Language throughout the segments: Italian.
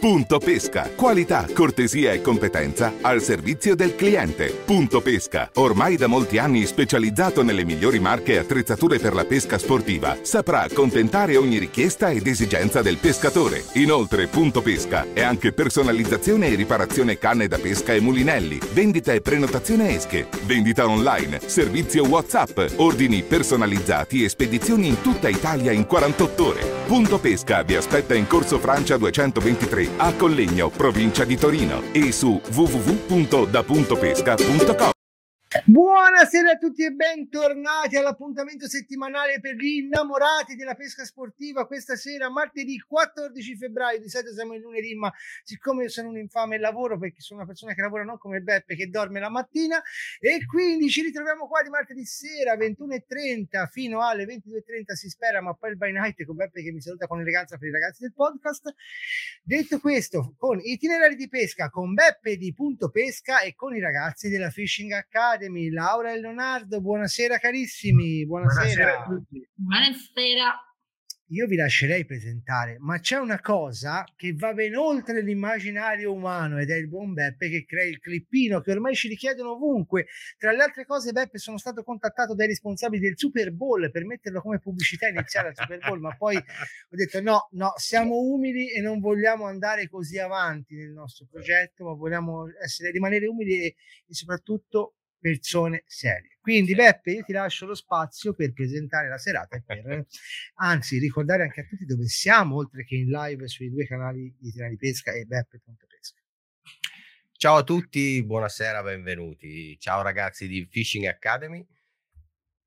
Punto Pesca. Qualità, cortesia e competenza al servizio del cliente. Punto Pesca. Ormai da molti anni specializzato nelle migliori marche e attrezzature per la pesca sportiva, saprà accontentare ogni richiesta ed esigenza del pescatore. Inoltre, Punto Pesca è anche personalizzazione e riparazione canne da pesca e mulinelli, vendita e prenotazione esche, vendita online, servizio WhatsApp, ordini personalizzati e spedizioni in tutta Italia in 48 ore. Punto Pesca vi aspetta in Corso Francia 223 a Collegno, provincia di Torino e su www.dapuntopesca.com. Buonasera a tutti e bentornati all'appuntamento settimanale per gli innamorati della pesca sportiva. Questa sera, martedì 14 febbraio, di solito siamo in lunedì, ma siccome io sono un infame lavoro perché sono una persona che lavora non come Beppe che dorme la mattina e quindi ci ritroviamo qua di martedì sera 21.30 fino alle 22.30 si spera, ma poi il by night con Beppe che mi saluta con eleganza per i ragazzi del podcast. Detto questo, con itinerari di pesca con Beppe di Punto Pesca e con i ragazzi della Fishing Academy Academy, Laura e Leonardo, buonasera carissimi, buonasera. buonasera a tutti. Buonasera. Io vi lascerei presentare, ma c'è una cosa che va ben oltre l'immaginario umano ed è il buon Beppe che crea il clippino che ormai ci richiedono ovunque. Tra le altre cose, Beppe, sono stato contattato dai responsabili del Super Bowl per metterlo come pubblicità iniziale al Super Bowl, ma poi ho detto no, no, siamo umili e non vogliamo andare così avanti nel nostro progetto, ma vogliamo essere, rimanere umili e, e soprattutto persone serie. Quindi Beppe, io ti lascio lo spazio per presentare la serata e per anzi ricordare anche a tutti dove siamo, oltre che in live sui due canali di Tirani Pesca e Beppe.pesca. Ciao a tutti, buonasera, benvenuti. Ciao ragazzi di Fishing Academy.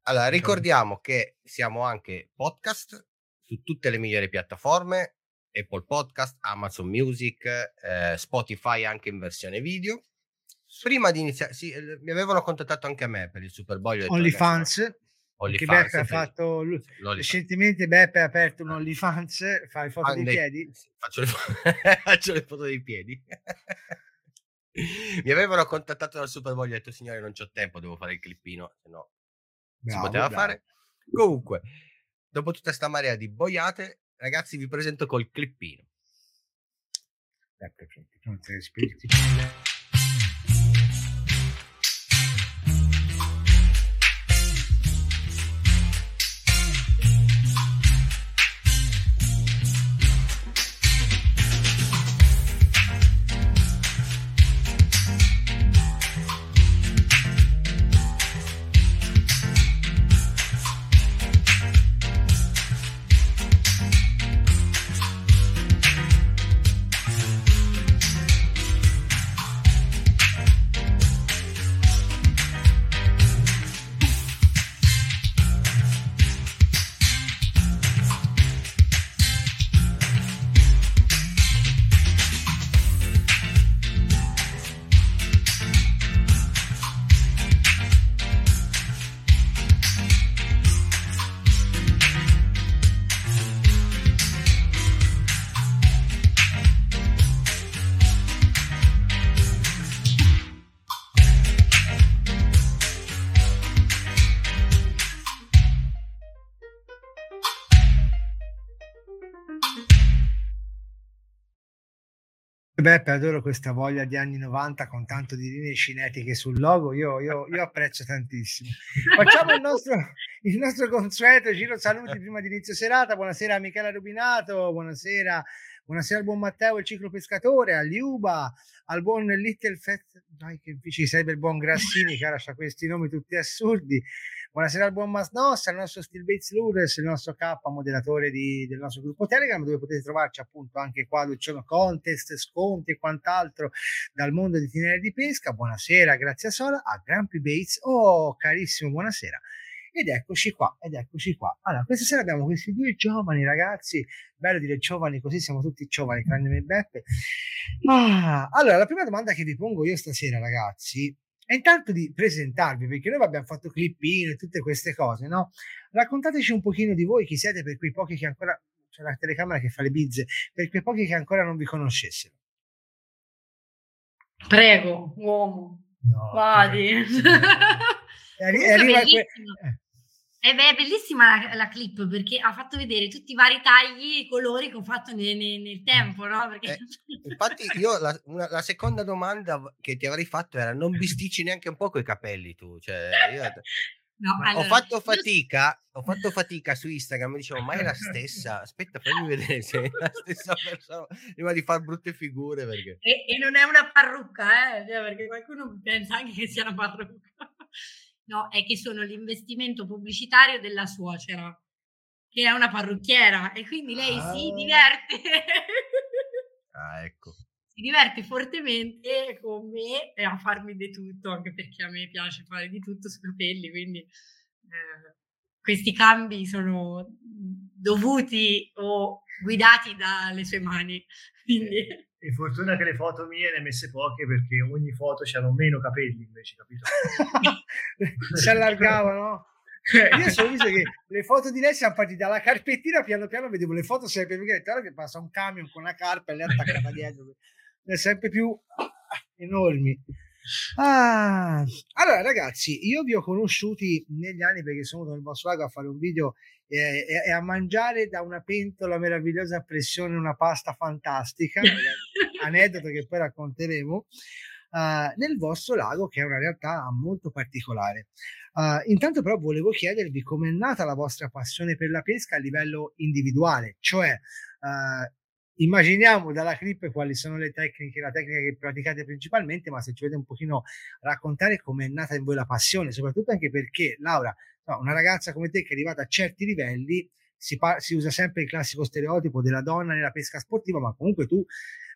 Allora, ricordiamo che siamo anche podcast su tutte le migliori piattaforme, Apple Podcast, Amazon Music, eh, Spotify anche in versione video prima di iniziare, sì, mi avevano contattato anche a me per il Super Bowl. OnlyFans. Che Beppe ha fatto recentemente Beppe ha aperto un OnlyFans fa le foto ah, dei piedi. faccio le, faccio le foto dei piedi. Mi avevano contattato dal Super Bowl e ho detto signore non c'ho tempo devo fare il clippino se no si poteva bravo. fare comunque dopo tutta sta marea di boiate ragazzi vi presento col clippino. Beppe, Beppe, adoro questa voglia di anni 90 con tanto di linee cinetiche sul logo, io, io, io apprezzo tantissimo. Facciamo il nostro, il nostro consueto giro saluti prima di inizio serata. Buonasera a Michela Rubinato, buonasera, buonasera al buon Matteo, il ciclo pescatore, a Liuba, al buon Little Fat, dai che ci sarebbe il buon Grassini, cara, ha questi nomi tutti assurdi. Buonasera al buon Masnos, al nostro Steel Bates Lourdes, il nostro K, moderatore di, del nostro gruppo Telegram, dove potete trovarci appunto anche qua dove ci sono contest, sconti e quant'altro dal mondo di tinere di pesca. Buonasera, grazie a Sola, a Grumpy Bates. Oh, carissimo, buonasera. Ed eccoci qua, ed eccoci qua. Allora, questa sera abbiamo questi due giovani ragazzi, bello dire giovani così, siamo tutti giovani, tranne me e Beppe. Ah, allora, la prima domanda che vi pongo io stasera, ragazzi, e intanto di presentarvi, perché noi abbiamo fatto clippine e tutte queste cose, no? Raccontateci un pochino di voi, chi siete per quei pochi che ancora, c'è la telecamera che fa le bizze, per quei pochi che ancora non vi conoscessero. Prego, uomo. No, Vadi. Arri- arriva que- eh. E beh, è bellissima la, la, clip perché ha fatto vedere tutti i vari tagli e colori che ho fatto nel, nel, nel tempo, no? Perché... Eh, infatti, io la, una, la, seconda domanda che ti avrei fatto era: non bisticci neanche un po' i capelli tu? Cioè, io... No, allora, ho fatto fatica, io... ho fatto fatica su Instagram, dicevo, ma è la stessa? Aspetta, fammi vedere se è la stessa persona, prima di fare brutte figure. Perché... E, e non è una parrucca, eh? Cioè, perché qualcuno pensa anche che sia una parrucca no, è che sono l'investimento pubblicitario della suocera, che è una parrucchiera, e quindi lei ah. si diverte. ah, ecco. Si diverte fortemente con me e a farmi di tutto, anche perché a me piace fare di tutto sui capelli, quindi eh, questi cambi sono dovuti o guidati dalle sue mani. Quindi... E fortuna che le foto mie ne messe poche perché ogni foto c'erano meno capelli invece, capito? si allargavano. Eh, io sono visto che le foto di lei siamo partiti dalla carpettina, piano piano vedevo le foto sempre più grandi, che passa un camion con una carpa e lei attaccata dietro, sempre più enormi. Ah, allora ragazzi, io vi ho conosciuti negli anni perché sono venuto nel lago a fare un video e, e, a mangiare da una pentola meravigliosa a pressione una pasta fantastica, aneddoto che poi racconteremo, uh, nel vostro lago che è una realtà molto particolare. Uh, intanto però volevo chiedervi com'è nata la vostra passione per la pesca a livello individuale, cioè uh, immaginiamo dalla clip quali sono le tecniche, la tecnica che praticate principalmente, ma se ci volete un pochino raccontare come è nata in voi la passione, soprattutto anche perché Laura, no, una ragazza come te che è arrivata a certi livelli, si, pa- si usa sempre il classico stereotipo della donna nella pesca sportiva, ma comunque tu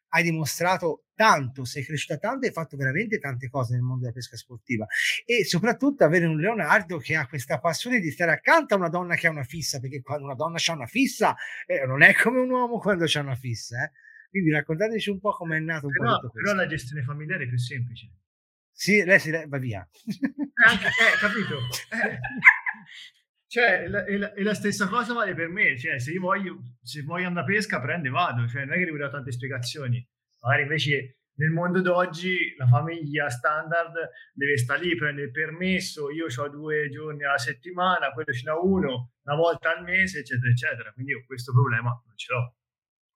hai dimostrato tanto, sei cresciuta tanto e hai fatto veramente tante cose nel mondo della pesca sportiva e soprattutto avere un Leonardo che ha questa passione di stare accanto a una donna che ha una fissa, perché quando una donna ha una fissa eh, non è come un uomo quando c'ha una fissa. Eh. Quindi raccontateci un po' come è nato un però, po' Però la gestione familiare è più semplice. Sì, lei si va via. Anche, eh, capito? Cioè, la, la, la, stessa cosa vale per me, cioè, se io voglio, se voglio andare a pesca, prende e vado, cioè, non è che devo dare tante spiegazioni. Magari invece nel mondo d'oggi la famiglia standard deve stare lì, prende il permesso, io ho due giorni alla settimana, quello ce n'ha uno, una volta al mese, eccetera, eccetera. Quindi io questo problema non ce l'ho.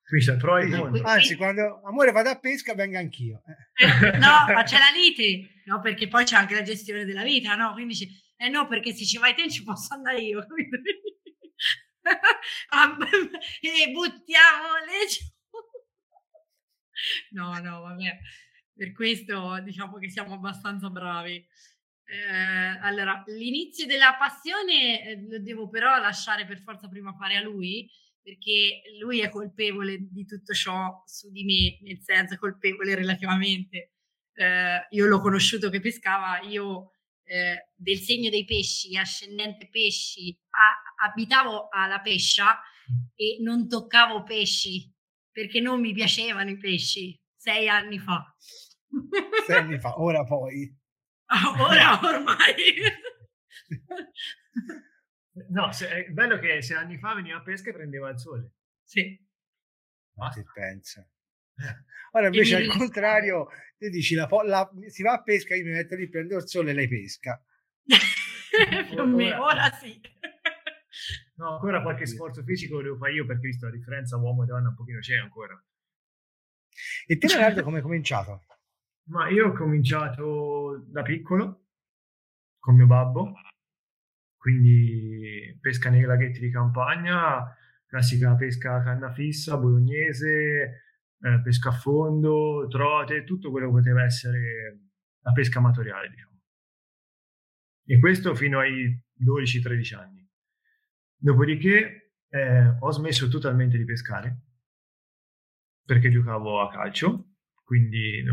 Qui c'è pro e contro. Anzi, quando amore vado a pesca, vengo anch'io. Eh, no, ma c'è la lite, no? Perché poi c'è anche la gestione della vita, no? Quindi eh no, perché se ci vai te ci posso andare io. e buttiamole giù. no, no, vabbè. Per questo diciamo che siamo abbastanza bravi. Eh, allora, l'inizio della passione eh, lo devo però lasciare per forza prima fare a lui, perché lui è colpevole di tutto ciò su di me, nel senso colpevole relativamente. Eh, io l'ho conosciuto che pescava, io eh, del segno dei pesci, ascendente pesci, a, abitavo alla pescia e non toccavo pesci perché non mi piacevano i pesci sei anni fa. sei anni fa, ora poi. Ah, ora ormai. no, se, è bello che sei anni fa veniva a pesca e prendeva il sole. Sì. Ma si pensa. Ora invece al contrario, tu dici la, la, si va a pesca, io mi metto lì, prendo il sole e lei pesca. per me, ora sì. No, ancora qualche sforzo fisico lo devo fare io perché visto la differenza uomo e donna un pochino c'è ancora. E te Leonardo come hai cominciato? Ma io ho cominciato da piccolo con mio babbo, quindi pesca nei laghetti di campagna, classica pesca a canna fissa, bolognese, eh, pesca a fondo, trote, tutto quello che poteva essere la pesca amatoriale, diciamo. E questo fino ai 12-13 anni. Dopodiché eh, ho smesso totalmente di pescare perché giocavo a calcio, quindi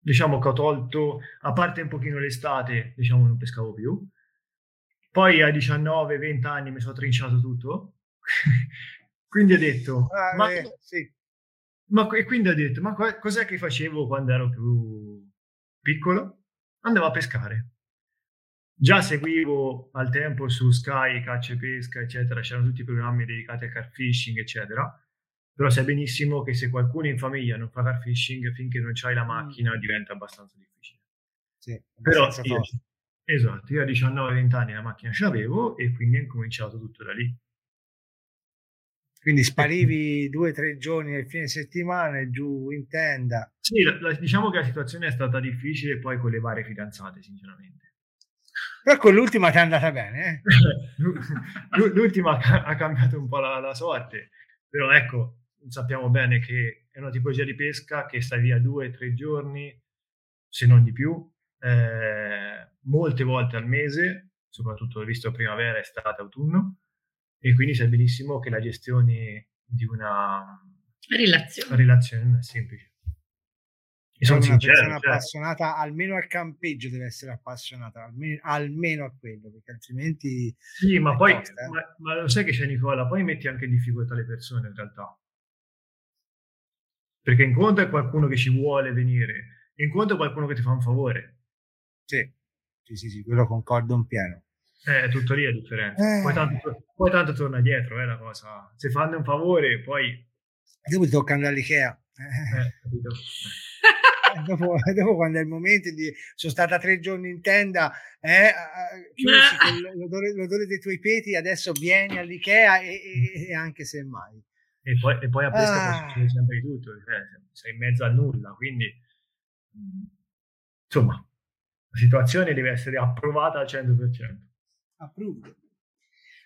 diciamo che ho tolto, a parte un pochino l'estate, diciamo non pescavo più. Poi a 19-20 anni mi sono trinciato tutto, quindi ho detto, ah, ma, eh, sì. Ma, e quindi ho detto, ma cos'è che facevo quando ero più piccolo? Andavo a pescare. Già seguivo al tempo su Sky, caccia e pesca, eccetera, c'erano tutti i programmi dedicati al car fishing, eccetera. Però sai benissimo che se qualcuno in famiglia non fa car fishing, finché non c'hai la mm. macchina, diventa abbastanza difficile. Sì, Però io, Esatto, io a 19-20 anni la macchina ce l'avevo e quindi è incominciato tutto da lì. Quindi sparivi due o tre giorni nel fine settimana e giù in tenda. Sì, la, la, diciamo che la situazione è stata difficile poi con le varie fidanzate, sinceramente. Però con l'ultima ti è andata bene. Eh? l'ultima ha cambiato un po' la, la, sorte, però ecco, sappiamo bene che è una tipologia di pesca che stai via due o tre giorni, se non di più, eh, molte volte al mese, soprattutto visto primavera, estate, autunno, e quindi sai benissimo che la gestione di una relazione, relazione non è semplice. E sono una sincero, persona cioè. appassionata almeno al campeggio deve essere appassionata almeno, almeno a quello perché altrimenti sì ma poi tosta, eh. ma, ma, lo sai che c'è Nicola poi metti anche in difficoltà le persone in realtà perché in conto è qualcuno che ci vuole venire in conto è qualcuno che ti fa un favore sì sì sì, sì quello concordo in pieno eh, è tutto lì la differenza. Eh. Poi, tanto, poi, tanto, torna dietro, eh, la cosa. Se fanno un favore, poi... Dopo ti tocca andare all'Ikea. Eh, dopo, dopo, quando è il momento di sono stata tre giorni in tenda eh, l'odore, l'odore, dei tuoi peti adesso vieni all'Ikea e, e, e anche se mai e poi, e poi a pesca ah. può succedere sempre di tutto cioè, sei in mezzo a nulla quindi insomma la situazione deve essere approvata al 100% approved.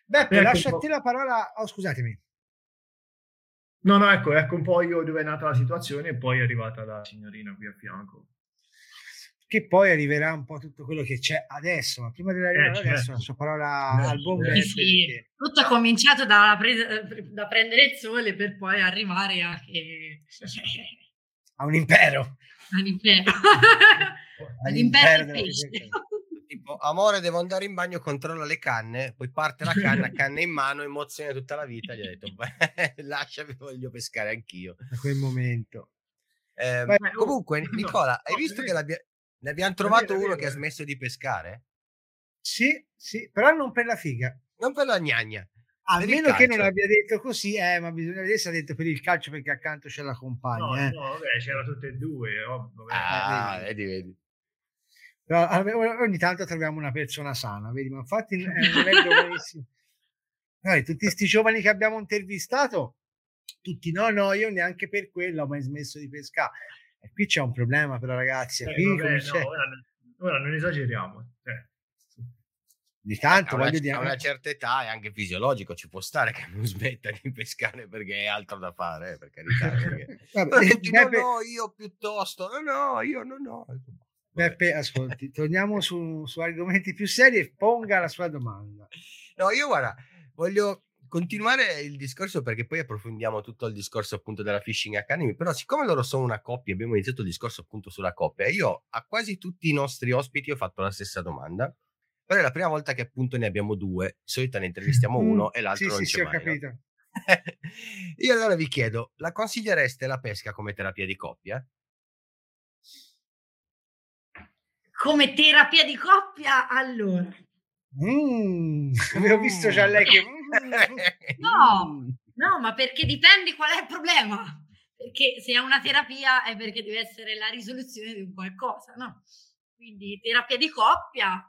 Beppe, lascia a te la parola. Oh, scusatemi. No, no, ecco, ecco un po' io dove è nata la situazione e poi è arrivata la signorina qui a fianco. Che poi arriverà un po' tutto quello che c'è adesso, ma prima di arrivare eh, certo. adesso la sua parola eh, al buon certo. sì, perché... Tutto è cominciato da, pre- da, prendere il sole per poi arrivare a, che... a un impero. All'impero. All'impero del pesce tipo amore devo andare in bagno controlla le canne poi parte la canna canna in mano emozione tutta la vita gli ho detto lasciami voglio pescare anch'io a quel momento eh, Beh, comunque Nicola hai visto che ne abbiamo trovato uno che ha smesso di pescare sì sì però non per la figa non per la gnagna Almeno che non abbia detto così, eh, ma bisogna vedere se ha detto per il calcio perché accanto c'è la compagna. No, eh. no vabbè, c'era tutte e due. Oh, ah, vedi, vedi. Ogni tanto troviamo una persona sana, vedi? Ma infatti è giovanissimo. Noi, tutti questi giovani che abbiamo intervistato, tutti no, no, io neanche per quello ho mai smesso di pescare. E qui c'è un problema però ragazzi. Eh, qui vabbè, no, ora, ora, non esageriamo. Eh. Di tanto, a una, dire... a una certa età è anche fisiologico, ci può stare che non smetta di pescare perché è altro da fare, eh, per carità. Perché... Vabbè, tutti, no, no, io piuttosto, no, no, io no, no. Beppe, ascolti, torniamo su, su, argomenti più seri e ponga la sua domanda. No, io guarda, voglio continuare il discorso perché poi approfondiamo tutto il discorso appunto della Fishing Academy, però siccome loro sono una coppia, abbiamo iniziato il discorso appunto sulla coppia, io a quasi tutti i nostri ospiti ho fatto la stessa domanda, però è la prima volta che appunto ne abbiamo due, di solito ne intervistiamo mm, uno e l'altro sì, non sì, c'è sì, mai. Ho capito. No? io allora vi chiedo, la consigliereste la pesca come terapia di coppia? Come terapia di coppia, allora. Mm, avevo visto già lei che... no, no, ma perché dipende qual è il problema. Perché se è una terapia è perché deve essere la risoluzione di un qualcosa, no? Quindi terapia di coppia,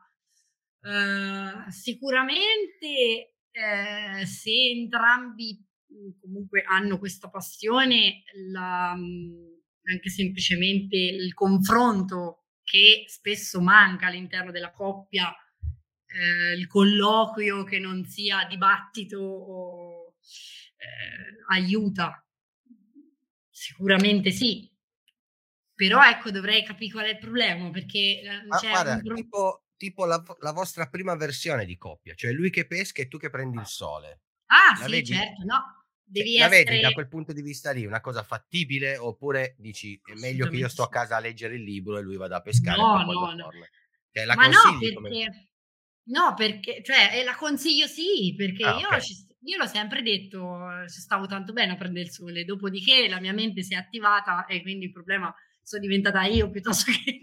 eh, sicuramente eh, se entrambi comunque hanno questa passione, la, anche semplicemente il confronto che spesso manca all'interno della coppia, eh, il colloquio che non sia dibattito o eh, aiuta. Sicuramente sì, però ecco dovrei capire qual è il problema perché eh, Ma guarda, un... tipo, tipo la, la, vostra prima versione di coppia, cioè lui che pesca e tu che prendi il sole. Ah la sì, vedi? certo, no devi la essere... vedi da quel punto di vista lì una cosa fattibile oppure dici è meglio che io sto a casa a leggere il libro e lui vada a pescare no, no, no. Cioè, la Ma no perché, come... no perché cioè la consiglio sì perché ah, io, okay. ci, io l'ho sempre detto ci stavo tanto bene a prendere il sole dopodiché la mia mente si è attivata e quindi il problema sono diventata io piuttosto che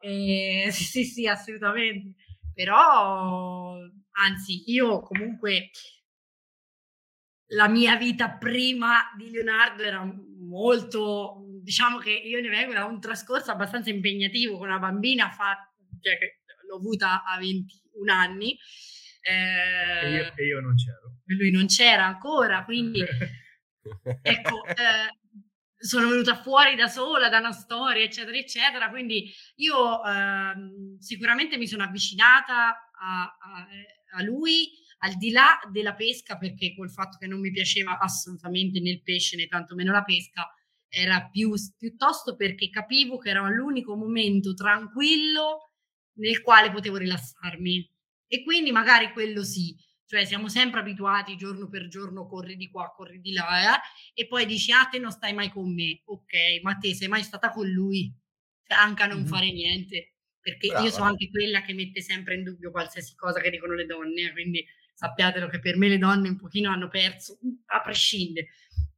eh, sì sì sì assolutamente però anzi io comunque la mia vita prima di Leonardo era molto, diciamo che io ne vengo da un trascorso abbastanza impegnativo con una bambina, fa, cioè, l'ho avuta a 21 anni. Eh, e, io, e, io, non c'ero. Lui non c'era ancora, quindi ecco, eh, sono venuta fuori da sola da una storia, eccetera, eccetera. Quindi io eh, sicuramente mi sono avvicinata a, a, a, lui al di là della pesca, perché col fatto che non mi piaceva assolutamente né il pesce né tantomeno la pesca, era più, piuttosto perché capivo che era l'unico momento tranquillo nel quale potevo rilassarmi. E quindi magari quello sì, cioè siamo sempre abituati giorno per giorno, corri di qua, corri di là, eh? e poi dici, ah, te non stai mai con me, ok, ma te sei mai stata con lui? Cioè, anche a non mm-hmm. fare niente, perché Brava. io sono anche quella che mette sempre in dubbio qualsiasi cosa che dicono le donne, quindi sappiatelo che per me le donne un pochino hanno perso, a prescindere,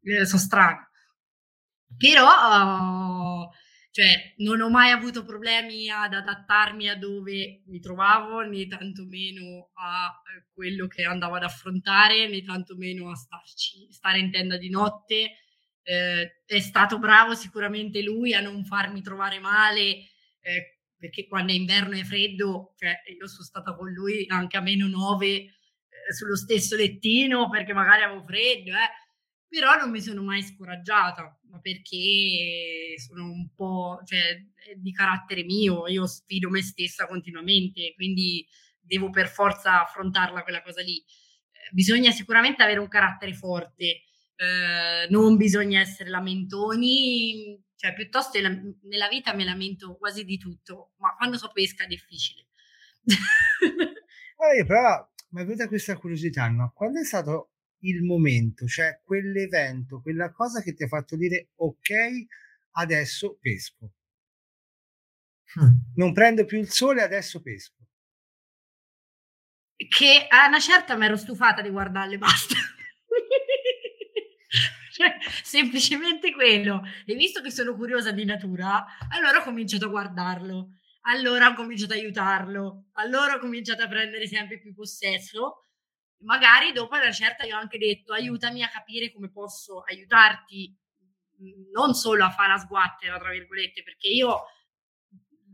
eh, sono strane. Però... Cioè, non ho mai avuto problemi ad adattarmi a dove mi trovavo, né tantomeno a quello che andavo ad affrontare, né tantomeno a starci, stare in tenda di notte. Eh, è stato bravo sicuramente lui a non farmi trovare male, eh, perché quando è inverno e freddo, cioè, io sono stata con lui anche a meno 9 eh, sullo stesso lettino perché magari avevo freddo, eh però non mi sono mai scoraggiata, ma perché sono un po' cioè, di carattere mio, io sfido me stessa continuamente, quindi devo per forza affrontarla quella cosa lì. Eh, bisogna sicuramente avere un carattere forte, eh, non bisogna essere lamentoni, cioè piuttosto la, nella vita mi lamento quasi di tutto, ma quando so pesca è difficile. eh, però mi è venuta questa curiosità, no? Quando è stato il momento, cioè quell'evento, quella cosa che ti ha fatto dire ok, adesso pesco. Non prendo più il sole, adesso pesco. Che a una certa mi ero stufata di guardarle, basta. cioè, semplicemente quello. E visto che sono curiosa di natura, allora ho cominciato a guardarlo. Allora ho cominciato a aiutarlo. Allora ho cominciato a prendere sempre più possesso magari dopo una certa io ho anche detto aiutami a capire come posso aiutarti mhmm, non solo a fare la sguattera tra virgolette perché io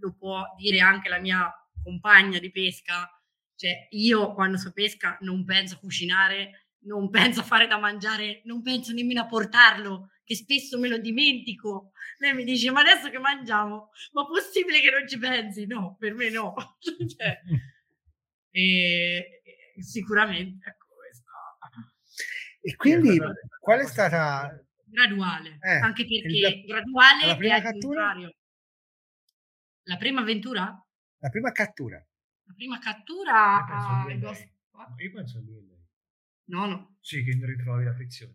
lo può dire anche la mia compagna di pesca cioè io quando so pesca non penso a cucinare non penso a fare da mangiare non penso nemmeno a portarlo che spesso me lo dimentico lei mi dice ma adesso che mangiamo ma possibile che non ci pensi no per me no cioè, e, sicuramente ecco questo. E quindi qual è stata graduale, eh, anche perché il, graduale la prima cattura? La prima avventura? La prima cattura. La prima cattura a... Io penso a lui. No, no. Sì, che ritrovi la frizione.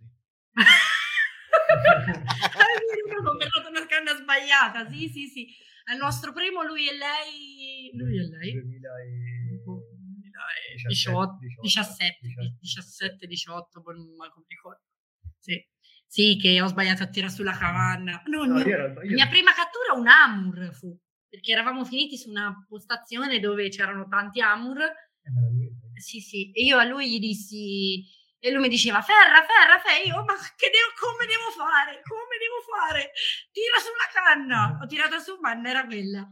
ho comprato una canna sbagliata, sì, sì, sì. Al nostro primo lui e lei... Lui e lei? 2000 e... 18, 17, 17, 18, poi non mi ricordo. Sì. sì, che ho sbagliato a tirare sulla cavanna. No, no, mio, la mia prima cattura un Amur fu, perché eravamo finiti su una postazione dove c'erano tanti Amur. Eh, sì, sì, e io a lui gli dissi, e lui mi diceva ferra, ferra, ferra, io ma che devo, come devo fare? Come devo fare? Tira sulla canna. Ho tirato su, ma non era quella.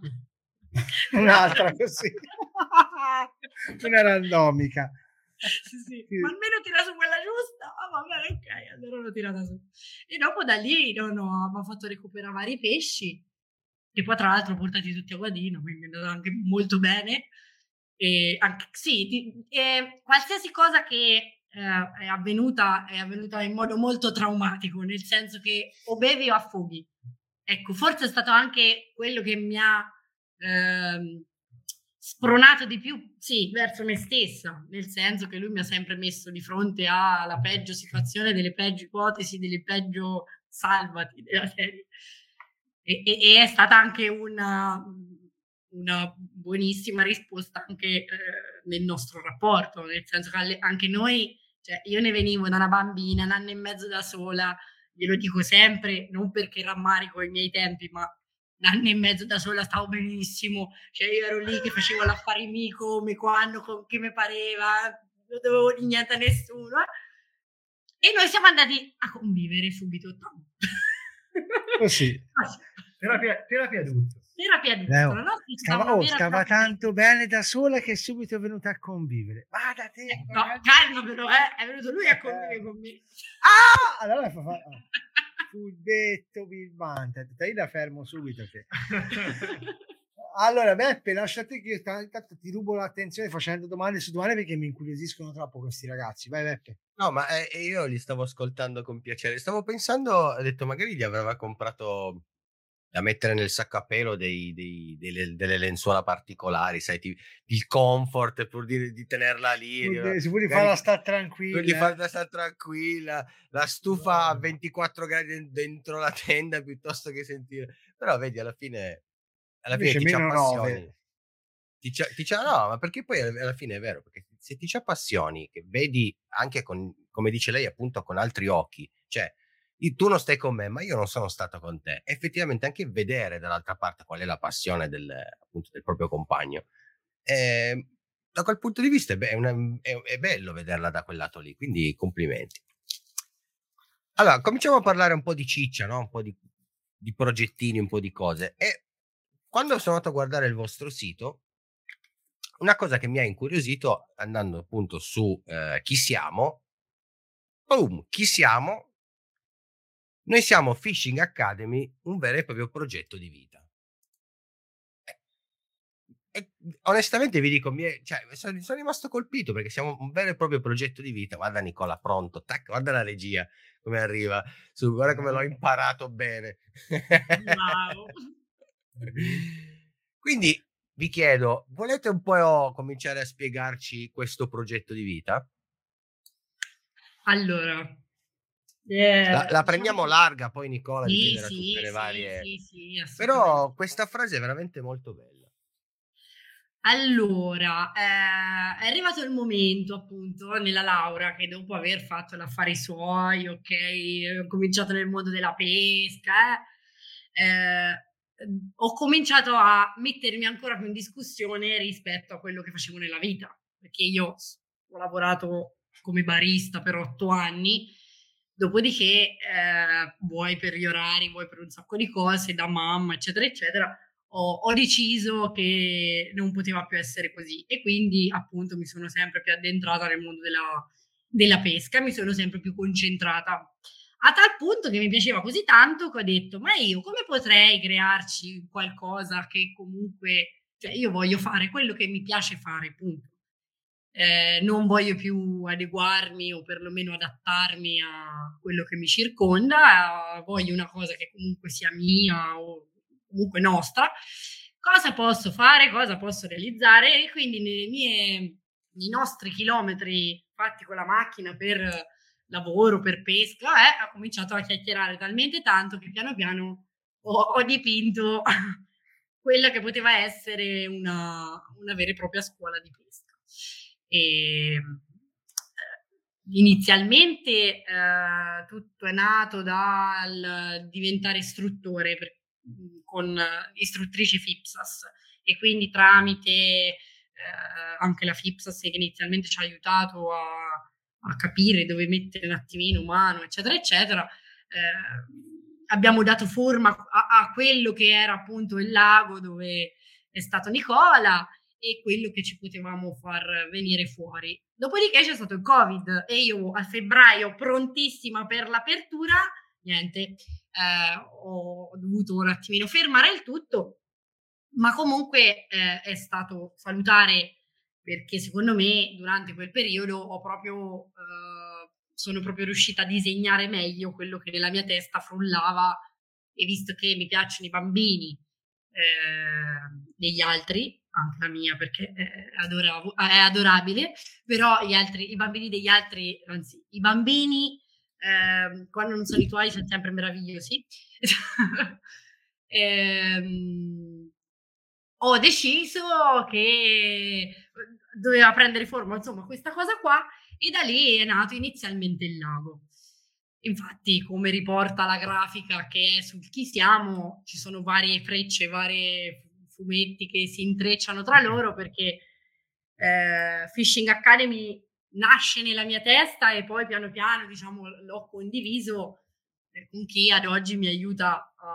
un'altra così, una randomica. Sì, sì. sì. Ma almeno tira su quella giusta. Oh, va bene, ok, allora l'ho tirata su. E dopo da lì no, no, mi ha fatto recuperare vari pesci, che poi tra l'altro portati tutti a Guadino, quindi è andato anche molto bene. E anche, sì, ti, e qualsiasi cosa che eh, è avvenuta è avvenuta in modo molto traumatico, nel senso che o bevi o affoghi. Ecco, forse è stato anche quello che mi ha ehm, spronato di più, sì, verso me stessa, nel senso che lui mi ha sempre messo di fronte alla peggio situazione, delle peggio ipotesi, delle peggio salvati della serie. E, e, e è stata anche una, una buonissima risposta anche eh, nel nostro rapporto, nel senso che anche noi, cioè io ne venivo da una bambina, un anno e mezzo da sola, glielo dico sempre, non perché rammarico i miei tempi, ma un anno e mezzo da sola stavo benissimo, cioè io ero lì che facevo l'affari mio come, quando, con chi mi pareva, non dovevo dire niente a nessuno. Eh. E noi siamo andati a convivere subito. Così. terapia, terapia adulto. Terapia di Leo. La una oh, terapia. tanto bene da sola che subito è venuta a convivere. Ma da te. Eh, No, calma però, eh, è venuto lui a convivere con me. Ah! Allora fa, fa, furbetto birbante. Ha detto, Io la fermo subito. Te. Allora, Beppe, lasciate che io intanto ti rubo l'attenzione facendo domande su domande perché mi incuriosiscono troppo questi ragazzi. Vai, Beppe. No, ma eh, io li stavo ascoltando con piacere. Stavo pensando, ho detto, magari gli aveva comprato da mettere nel sacco a pelo dei- dei- delle, delle lenzuola particolari, sai, ti- il comfort pur di, di tenerla lì. Pur di- Si può farla stare tranquilla. Quindi eh. farla stare tranquilla, la stufa a 24 gradi den- dentro la tenda piuttosto che sentire. Però vedi, alla fine, alla fine Invece ti appassioni. nove. Ti ci- no, ma perché poi alla fine è vero, perché se ti ci appassioni, che vedi anche con, come dice lei, appunto con altri occhi, cioè tu non stai con me, ma io non sono stato con te. Effettivamente anche vedere dall'altra parte qual è la passione del, appunto, del proprio compagno. eh, da quel punto di vista è, be- è una- è- è bello vederla da quel lato lì, quindi complimenti. Allora, cominciamo a parlare un po' di ciccia, no? un po' di, di progettini, un po' di cose. E quando sono andato a guardare il vostro sito, una cosa che mi ha incuriosito, andando appunto su eh, chi siamo, boom, chi siamo? Noi siamo Fishing Academy, un vero e proprio progetto di vita. E- e onestamente vi dico, mi è- cioè, sono, sono rimasto colpito perché siamo un vero e proprio progetto di vita. Guarda Nicola, pronto, tac, guarda la regia come arriva, su, guarda come l'ho imparato bene. Wow. Quindi vi chiedo, volete un po' cominciare a spiegarci questo progetto di vita? Allora, eh, La, la diciamo prendiamo larga, poi Nicola Sì, chiederà sì, tutte le varie... sì. Però questa frase è veramente molto bella. Allora, eh, è arrivato il momento appunto nella laurea che dopo aver fatto l'affari suoi, ok, ho cominciato nel mondo della pesca, eh, eh, ho cominciato a mettermi ancora più in discussione rispetto a quello che facevo nella vita, perché io ho lavorato come barista per otto anni, dopodiché eh, vuoi per gli orari, vuoi per un sacco di cose, da mamma, eccetera, eccetera, ho, ho deciso che non poteva più essere così. E quindi appunto mi sono sempre più addentrata nel mondo della, della pesca, mi sono sempre più concentrata. A tal punto che mi piaceva così tanto che ho detto ma io come potrei crearci qualcosa che comunque cioè io voglio fare quello che mi piace fare punto Eh, non voglio più adeguarmi o perlomeno adattarmi a quello che mi circonda voglio una cosa che comunque sia mia o comunque nostra cosa posso fare cosa posso realizzare e quindi nelle mie nei nostri chilometri fatti con la macchina per lavoro, per pesca, eh, ho cominciato a chiacchierare talmente tanto che piano piano ho, ho dipinto quella che poteva essere una, una vera e propria scuola di pesca. E, eh, inizialmente eh, tutto è nato dal diventare istruttore per, con istruttrici FIPSAS e quindi tramite eh, anche la FIPSAS che inizialmente ci ha aiutato a, a capire dove mettere un attimino mano, eccetera, eccetera, eh, abbiamo dato forma a, a, quello che era appunto il lago dove è stato Nicola e quello che ci potevamo far venire fuori. Dopodiché c'è stato il Covid e io a febbraio, prontissima per l'apertura, niente, eh, ho dovuto un attimino fermare il tutto, ma comunque eh, è stato salutare perché secondo me durante quel periodo ho proprio, eh, sono proprio riuscita a disegnare meglio quello che nella mia testa frullava e visto che mi piacciono i bambini eh, degli altri, anche la mia perché è, adoravo, è adorabile, però altri, i bambini degli altri, anzi i bambini eh, quando non sono i tuoi sono sempre meravigliosi. ehm, ho deciso che doveva prendere forma, insomma, questa cosa qua, e da lì è nato inizialmente il lago. Infatti, come riporta la grafica che è sul chi siamo, ci sono varie frecce, vari fumetti che si intrecciano tra loro perché eh, Fishing Academy nasce nella mia testa e poi piano piano, diciamo, l'ho condiviso con chi ad oggi mi aiuta a,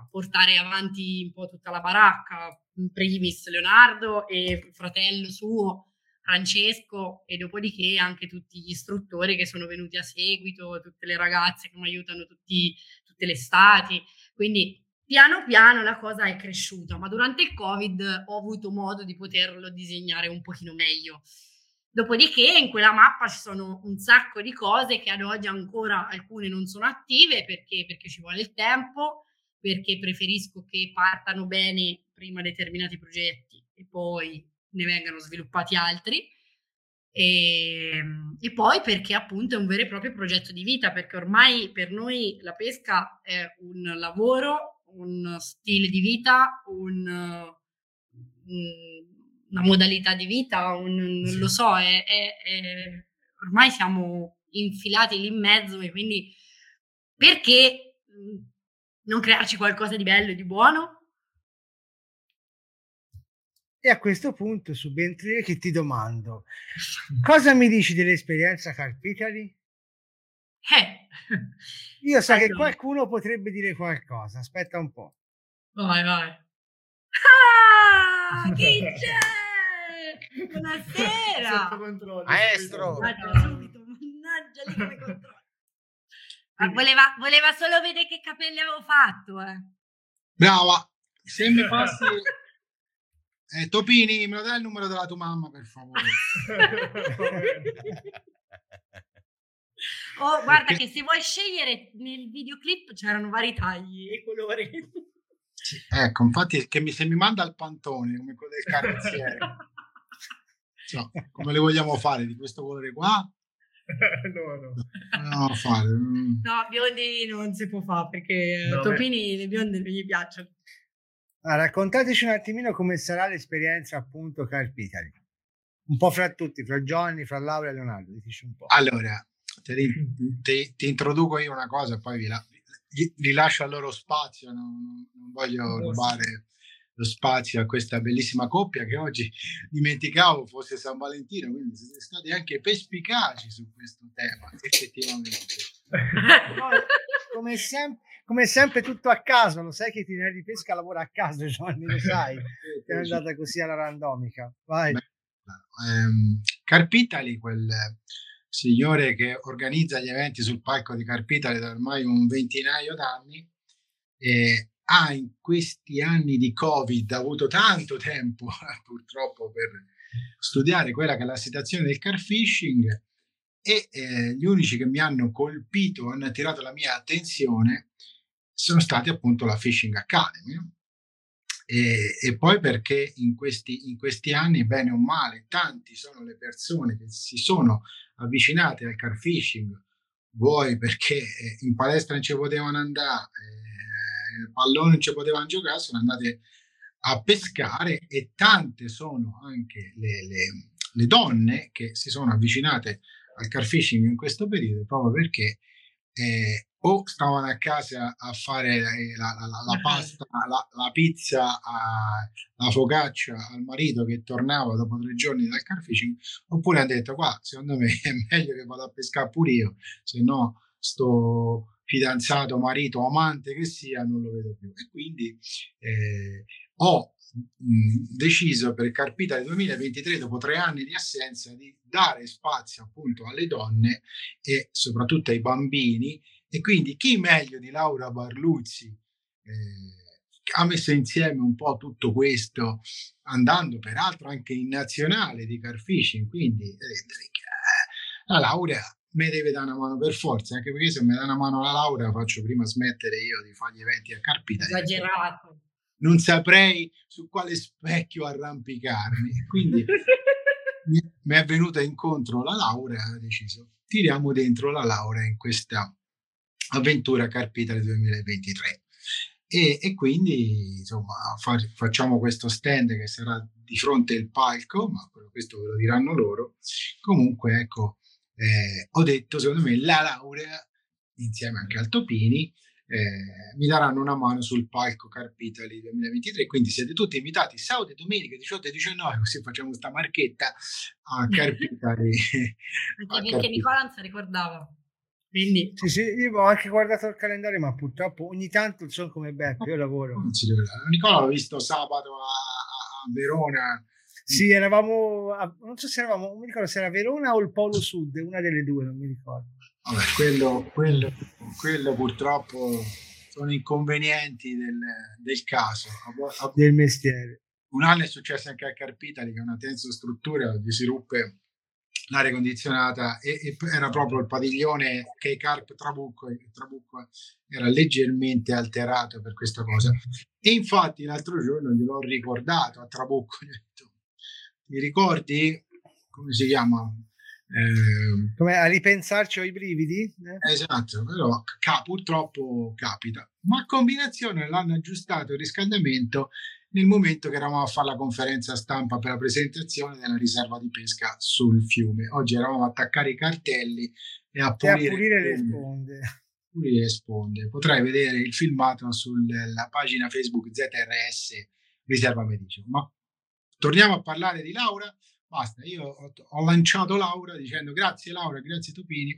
a portare avanti un po' tutta la baracca, in primis Leonardo e fratello suo Francesco e dopodiché anche tutti gli istruttori che sono venuti a seguito, tutte le ragazze che mi aiutano tutti, tutte le stati. Quindi piano piano la cosa è cresciuta, ma durante il Covid ho avuto modo di poterlo disegnare un pochino meglio. Dopodiché in quella mappa ci sono un sacco di cose che ad oggi ancora alcune non sono attive perché, perché ci vuole il tempo, perché preferisco che partano bene prima determinati progetti e poi ne vengano sviluppati altri. E, ehm, e, poi perché appunto è un vero e proprio progetto di vita, perché ormai per noi la pesca è un lavoro, un stile di vita, un, un, una modalità di vita, un, non lo so, è, è, è, ormai siamo infilati lì in mezzo e quindi perché non crearci qualcosa di bello e di buono? E a questo punto subentri che ti domando, cosa mi dici dell'esperienza Carpitali? Eh. Io so allora. che qualcuno potrebbe dire qualcosa, aspetta un po'. Vai, vai. Ah, chi c'è? Buonasera. Maestro. Mannaggia lì come controllo. Ma voleva, voleva solo vedere che capelli avevo fatto, eh. Brava. Se mi passi eh, Topini, me lo dai il numero della tua mamma, per favore. oh, guarda che se vuoi scegliere nel videoclip c'erano vari tagli e colori. Sì, ecco, infatti che mi, se mi manda il pantone come quello del carrozziere, cioè, come le vogliamo fare di questo colore qua? no, no. No, fare. Mm. no, biondi non si può fare perché no, Topini le bionde non gli piacciono. Ah, raccontateci un attimino come sarà l'esperienza appunto Carpitali. Un po' fra tutti, fra Giovanni, fra Laura e Leonardo. Dici un po'. Allora, ti, ti, introduco io una cosa e poi vi, la, vi, vi, lascio al loro spazio. Non, non voglio rubare lo spazio a questa bellissima coppia che oggi dimenticavo fosse San Valentino, quindi siete stati anche perspicaci su questo tema, effettivamente. come, sempre, come sempre tutto a caso, lo sai che ti di pesca lavora a caso, Giovanni, lo sai, è andata così alla randomica. Vai. Beh, ehm, Carpitali, quel signore che organizza gli eventi sul palco di Carpitali da ormai un ventinaio d'anni, eh, ha in questi anni di Covid avuto tanto tempo purtroppo per studiare quella che è la situazione del car fishing e eh, gli unici che mi hanno colpito, hanno attirato la mia attenzione sono stati appunto la Fishing Academy e, e poi perché in questi, in questi anni, bene o male, tanti sono le persone che si sono avvicinate al car fishing, vuoi perché eh, in palestra non ci potevano andare, eh, pallone non ci potevano giocare, sono andate a pescare e tante sono anche le, le, le donne che si sono avvicinate al car fishing in questo periodo proprio perché eh, o stavano a casa a fare eh, la, la, la, la pasta, la, pizza, a, la focaccia al marito che tornava dopo tre giorni dal car fishing, oppure hanno detto qua secondo me è meglio che vado a pescare pure io, se no sto fidanzato, marito, amante che sia, non lo vedo più. E quindi eh, ho deciso per Carpita del 2023, dopo tre anni di assenza, di dare spazio appunto alle donne e soprattutto ai bambini. E quindi chi meglio di Laura Barluzzi eh, ha messo insieme un po' tutto questo, andando peraltro anche in nazionale di carfishing. Quindi che eh, la Laura mi deve dare una mano per forza, anche perché se mi dà una mano la Laura faccio prima smettere io di fare gli eventi a Carpita. Esagerato non saprei su quale specchio arrampicarmi. Quindi mi, è venuta incontro la laurea e ho deciso tiriamo dentro la laurea in questa avventura Carpita del 2023. E, e, quindi insomma fa, facciamo questo stand che sarà di fronte al palco, ma questo ve lo diranno loro. Comunque, ecco, eh, ho detto secondo me la laurea insieme anche al Topini eh, mi daranno una mano sul palco Carpitali 2023. Quindi siete tutti invitati sabato e domenica 18 e 19, così facciamo questa marchetta a Carpitali. Anche perché Nicola non si ricordava. Quindi... Sì, sì, io ho anche guardato il calendario, ma purtroppo ogni tanto sono come Beppe, io lavoro. Nicola l'ho visto sabato a, a Verona. Sì, eravamo, a, non so se eravamo, non mi ricordo se era Verona o il Polo Sud, una delle due, non mi ricordo. Vabbè, quello, quello, quello purtroppo sono inconvenienti del, del caso. Del mestiere. Un anno è successo anche a Carpitali, che è una tensostruttura, gli si ruppe l'aria condizionata e, e, era proprio il padiglione che Carp Trabucco, Trabucco era leggermente alterato per questa cosa. E infatti l'altro giorno gliel'ho ricordato a Trabucco, gli ho detto, ti ricordi come si chiama? Eh, Come a ripensarci ho i brividi? Eh? Esatto, però ca- purtroppo capita. Ma a combinazione l'hanno aggiustato il riscaldamento nel momento che eravamo a fare la conferenza stampa per la presentazione della riserva di pesca sul fiume. Oggi eravamo a attaccare i cartelli e a pulire, e a pulire le sponde. Pulire le sponde. Potrai vedere il filmato sulla pagina Facebook ZRS Riserva Medici. Ma torniamo a parlare di Laura Basta, io ho, ho, lanciato Laura dicendo grazie Laura, grazie Topini.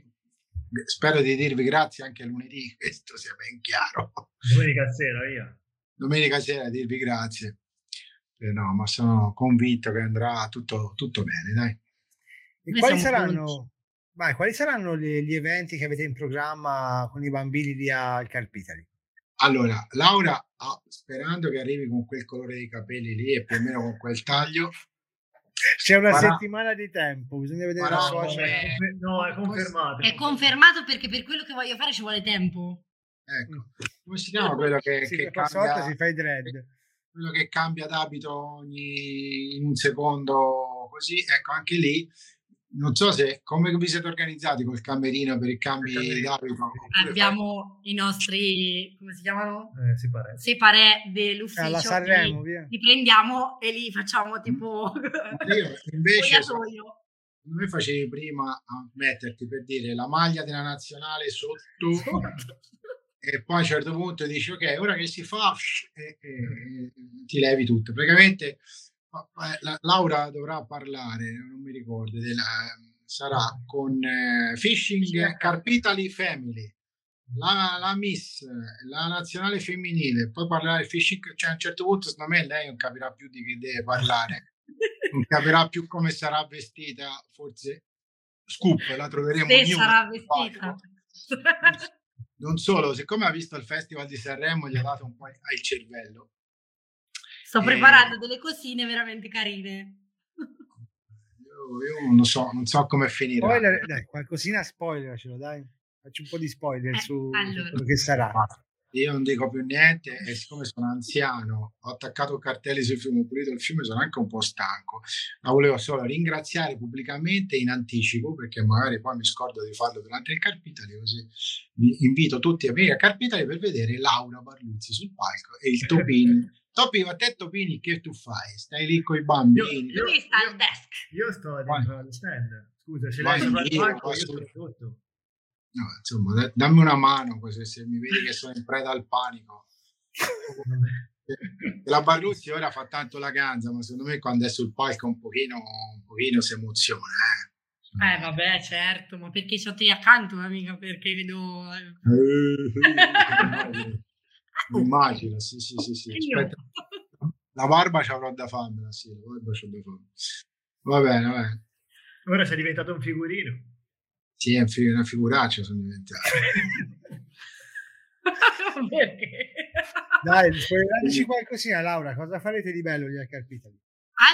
Spero di dirvi grazie anche lunedì, questo sia ben chiaro. Domenica sera, via. Domenica sera dirvi grazie. Eh, no, ma sono convinto che andrà tutto, tutto bene, dai. E quali saranno, vai, quali saranno gli, gli, eventi che avete in programma con i bambini lì al Carpitali? Allora, Laura, ah, sperando che arrivi con quel colore di capelli lì e più o meno con quel taglio, c'è una Farà... settimana di tempo, bisogna vedere la social. È... No, è confermato. È confermato perché per quello che voglio fare ci vuole tempo. Ecco, come si chiama quello che, sì, che cambia... si fa i dread. Quello che cambia d'abito ogni in un secondo così, ecco, anche lì non so se come vi siete organizzati col camerino per i cambi d'abito. Abbiamo fai... i nostri, come si chiamano? Eh, separé. separé dell'ufficio. Alla Sanremo, li, li, prendiamo e li facciamo tipo... Io invece... So, come facevi prima a metterti per dire la maglia della nazionale sotto e poi a un certo punto dici ok ora che si fa e, e, e ti levi tutto. Praticamente la, Laura dovrà parlare, non mi ricordo, della, sarà con eh, Fishing Carpitali Family, la, la, Miss, la nazionale femminile, poi parlerà del fishing, cioè a un certo punto secondo me lei non capirà più di che deve parlare, non capirà più come sarà vestita, forse Scoop la troveremo Se sarà vestita. Non solo, siccome ha visto il Festival di Sanremo gli ha dato un po' al cervello Sto eh, preparando delle cosine veramente carine. Io, io non so, non so come finire. Spoiler, dai, qualcosina spoiler ce lo dai. Faccio un po' di spoiler eh, su, allora. su quello che sarà. Io non dico più niente e siccome sono anziano, ho attaccato cartelli sul fiume, ho pulito il fiume, sono anche un po' stanco. Ma volevo solo ringraziare pubblicamente in anticipo, perché magari poi mi scordo di farlo durante il Carpitali, così vi invito tutti a venire a Carpitali per vedere Laura Barluzzi sul palco e il Topini Topi, a te Topini, che tu fai? Stai lì con i bambini? Lui sta al desk. Io sto dentro allo stand. Scusa, ce l'hai sopra il palco, io sto sotto. No, insomma, dammi una mano così se mi vedi che sono in preda al panico. la Barluzzi ora fa tanto la ganza, ma secondo me quando è sul palco un pochino, un pochino si emoziona. Eh. Eh vabbè, certo, ma perché c'ho te accanto, amica, perché vedo... Eh, Immagino, sì, sì, sì, sì. La barba ci avrò da farmela, sì, la barba c'ho da farmela. Va bene, va bene. Ora sei diventato un figurino. Sì, è una figuraccia sono diventato. Dai, spoilerci qualcosina, Laura, cosa farete di bello lì a Carpitali?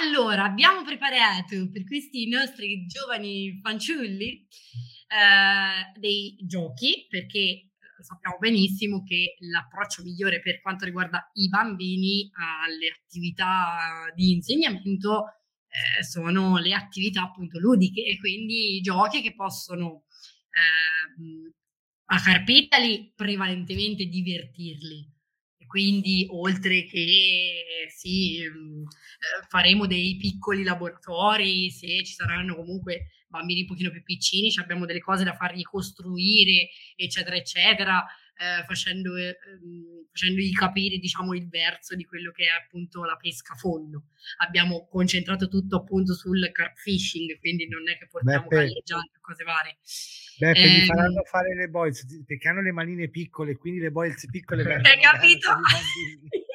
Allora, abbiamo preparato per questi nostri giovani fanciulli eh, dei giochi, perché sappiamo benissimo che l'approccio migliore per quanto riguarda i bambini alle attività di insegnamento eh, sono le attività appunto ludiche e quindi giochi che possono eh, a carpettali prevalentemente divertirli. E quindi oltre che sì, mm, eh, faremo dei piccoli laboratori, se ci saranno comunque bambini un pochino più piccini, abbiamo delle cose da fargli costruire, eccetera, eccetera. Eh, facendo, eh, facendogli capire diciamo il verso di quello che è appunto la pesca a fondo. Abbiamo concentrato tutto appunto sul carp fishing, quindi non è che portiamo galleggianti o cose varie. Beh, eh, gli faranno fare le boils perché hanno le manine piccole, quindi le boils piccole Hai capito?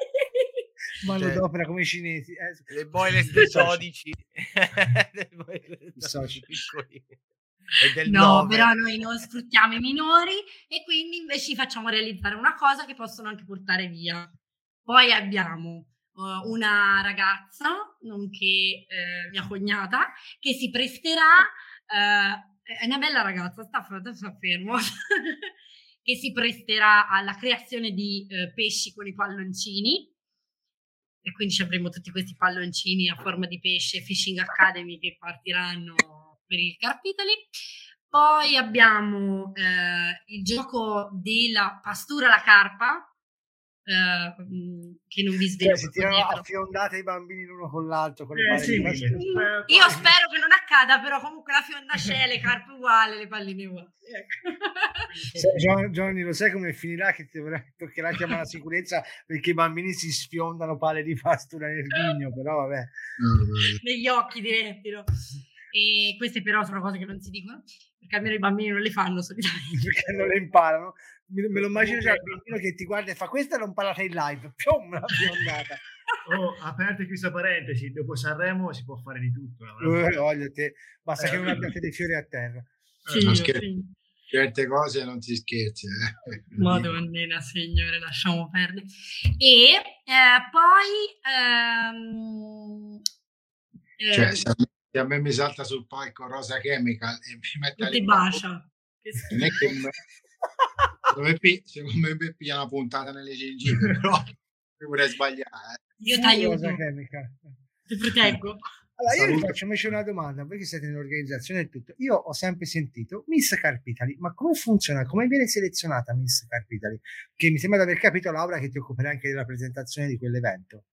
manodopera cioè, come i cinesi. Eh. Le boiler sodici. soci piccoli. No, 9. però noi non sfruttiamo i minori e quindi invece facciamo realizzare una cosa che possono anche portare via. Poi abbiamo uh, una ragazza, nonché uh, mia cognata, che si presterà, uh, è una bella ragazza, sta, sta fermo, che si presterà alla creazione di pesci con i palloncini. E quindi avremo tutti questi palloncini a forma di pesce, Fishing Academy, che partiranno per il Carpitali. Poi abbiamo eh, il gioco della pastura alla carpa, eh, che non vi svelo. Cioè, si tirano a fiondate i bambini l'uno con l'altro. Con le eh, sì, io spero che non accada, però comunque la fionda c'è, le carpe uguali, le palline uguali. Ecco. Johnny, lo sai come finirà che ti toccherà chiamare la sicurezza perché i bambini si sfiondano pale di pastura nel ghigno, però vabbè. Negli occhi diretti, no? E queste però sono cose che non si dicono, perché almeno i bambini non le fanno solitamente. perché non le imparano. Me, me lo immagino già il bambino che ti guarda e fa questa non parlate in live, più la fiondata. Oh, aperte questa parentesi, dopo Sanremo si può fare di tutto. Eh, voglio te. Basta eh, che non abbiate dei fiori a terra. Sì, non scher- sì. Certe cose non si scherzi. Eh. Madonnina, signore, lasciamo perdere. E eh, poi... Ehm, cioè, eh, se a me mi salta sul palco Rosa Chemical e mi mette ti bacia non è che secondo me mi piglia una puntata nelle gengive però mi vorrei sbagliare io taglio Rosa Chemical ti proteggo allora, io vi faccio invece una domanda, voi che siete in organizzazione e tutto. Io ho sempre sentito Miss Carpitali, ma come funziona? Come viene selezionata Miss Carpitali? Che mi sembra di aver capito, Laura, che ti occuperai anche della presentazione di quell'evento.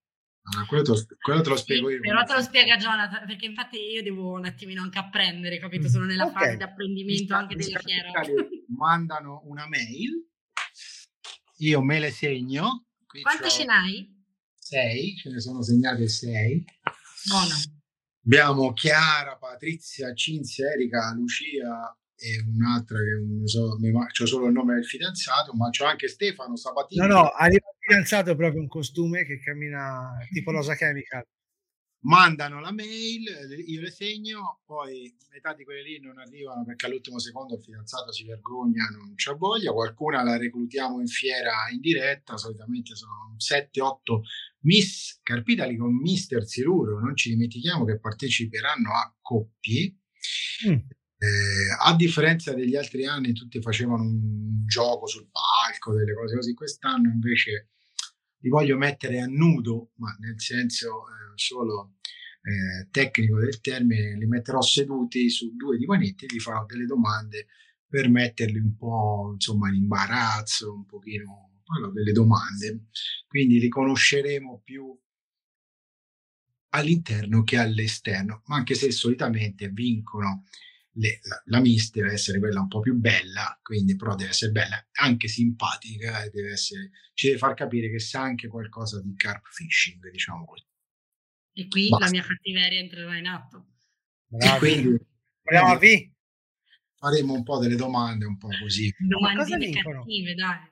Ah, quello, te lo, quello, te lo, spiego sì, io. Però te lo spiega Jonathan, perché infatti io devo un attimino anche apprendere, capito? Sono nella okay. fase di apprendimento anche della fiera. Mandano una mail, io me le segno. Qui Quante ce n'hai? Sei, ce ne sono segnate sei. Buono. Abbiamo Chiara, Patrizia, Cinzia, Erika, Lucia e un'altra che non so, c'ho solo il nome del fidanzato, ma c'ho anche Stefano Sabatini. No, no, arriva il fidanzato proprio in costume che cammina tipo Rosa Chemical. Mandano la mail, io le segno, poi metà di quelle lì non arrivano perché all'ultimo secondo il fidanzato si vergogna, non c'ha voglia, qualcuna la reclutiamo in fiera in diretta, solitamente sono 7-8 Miss Carpitali con Mister Siluro, non ci dimentichiamo che parteciperanno a coppie. Mm eh, a differenza degli altri anni, tutti facevano un gioco sul palco, delle cose così. Quest'anno invece li voglio mettere a nudo, ma nel senso eh, solo eh, tecnico del termine, li metterò seduti su due divanetti e gli farò delle domande per metterli un po' insomma in imbarazzo, un pochino allora, delle domande. Quindi li conosceremo più all'interno che all'esterno, ma anche se solitamente vincono le, la, la Miss deve essere quella un po' più bella, quindi però deve essere bella, anche simpatica, e deve essere, ci deve far capire che sa anche qualcosa di carp fishing, diciamo così. E qui Basta. la mia cattiveria entrerà in atto. E quindi, Bravi. faremo un po' delle domande, un po' così. Domande cattive, dai.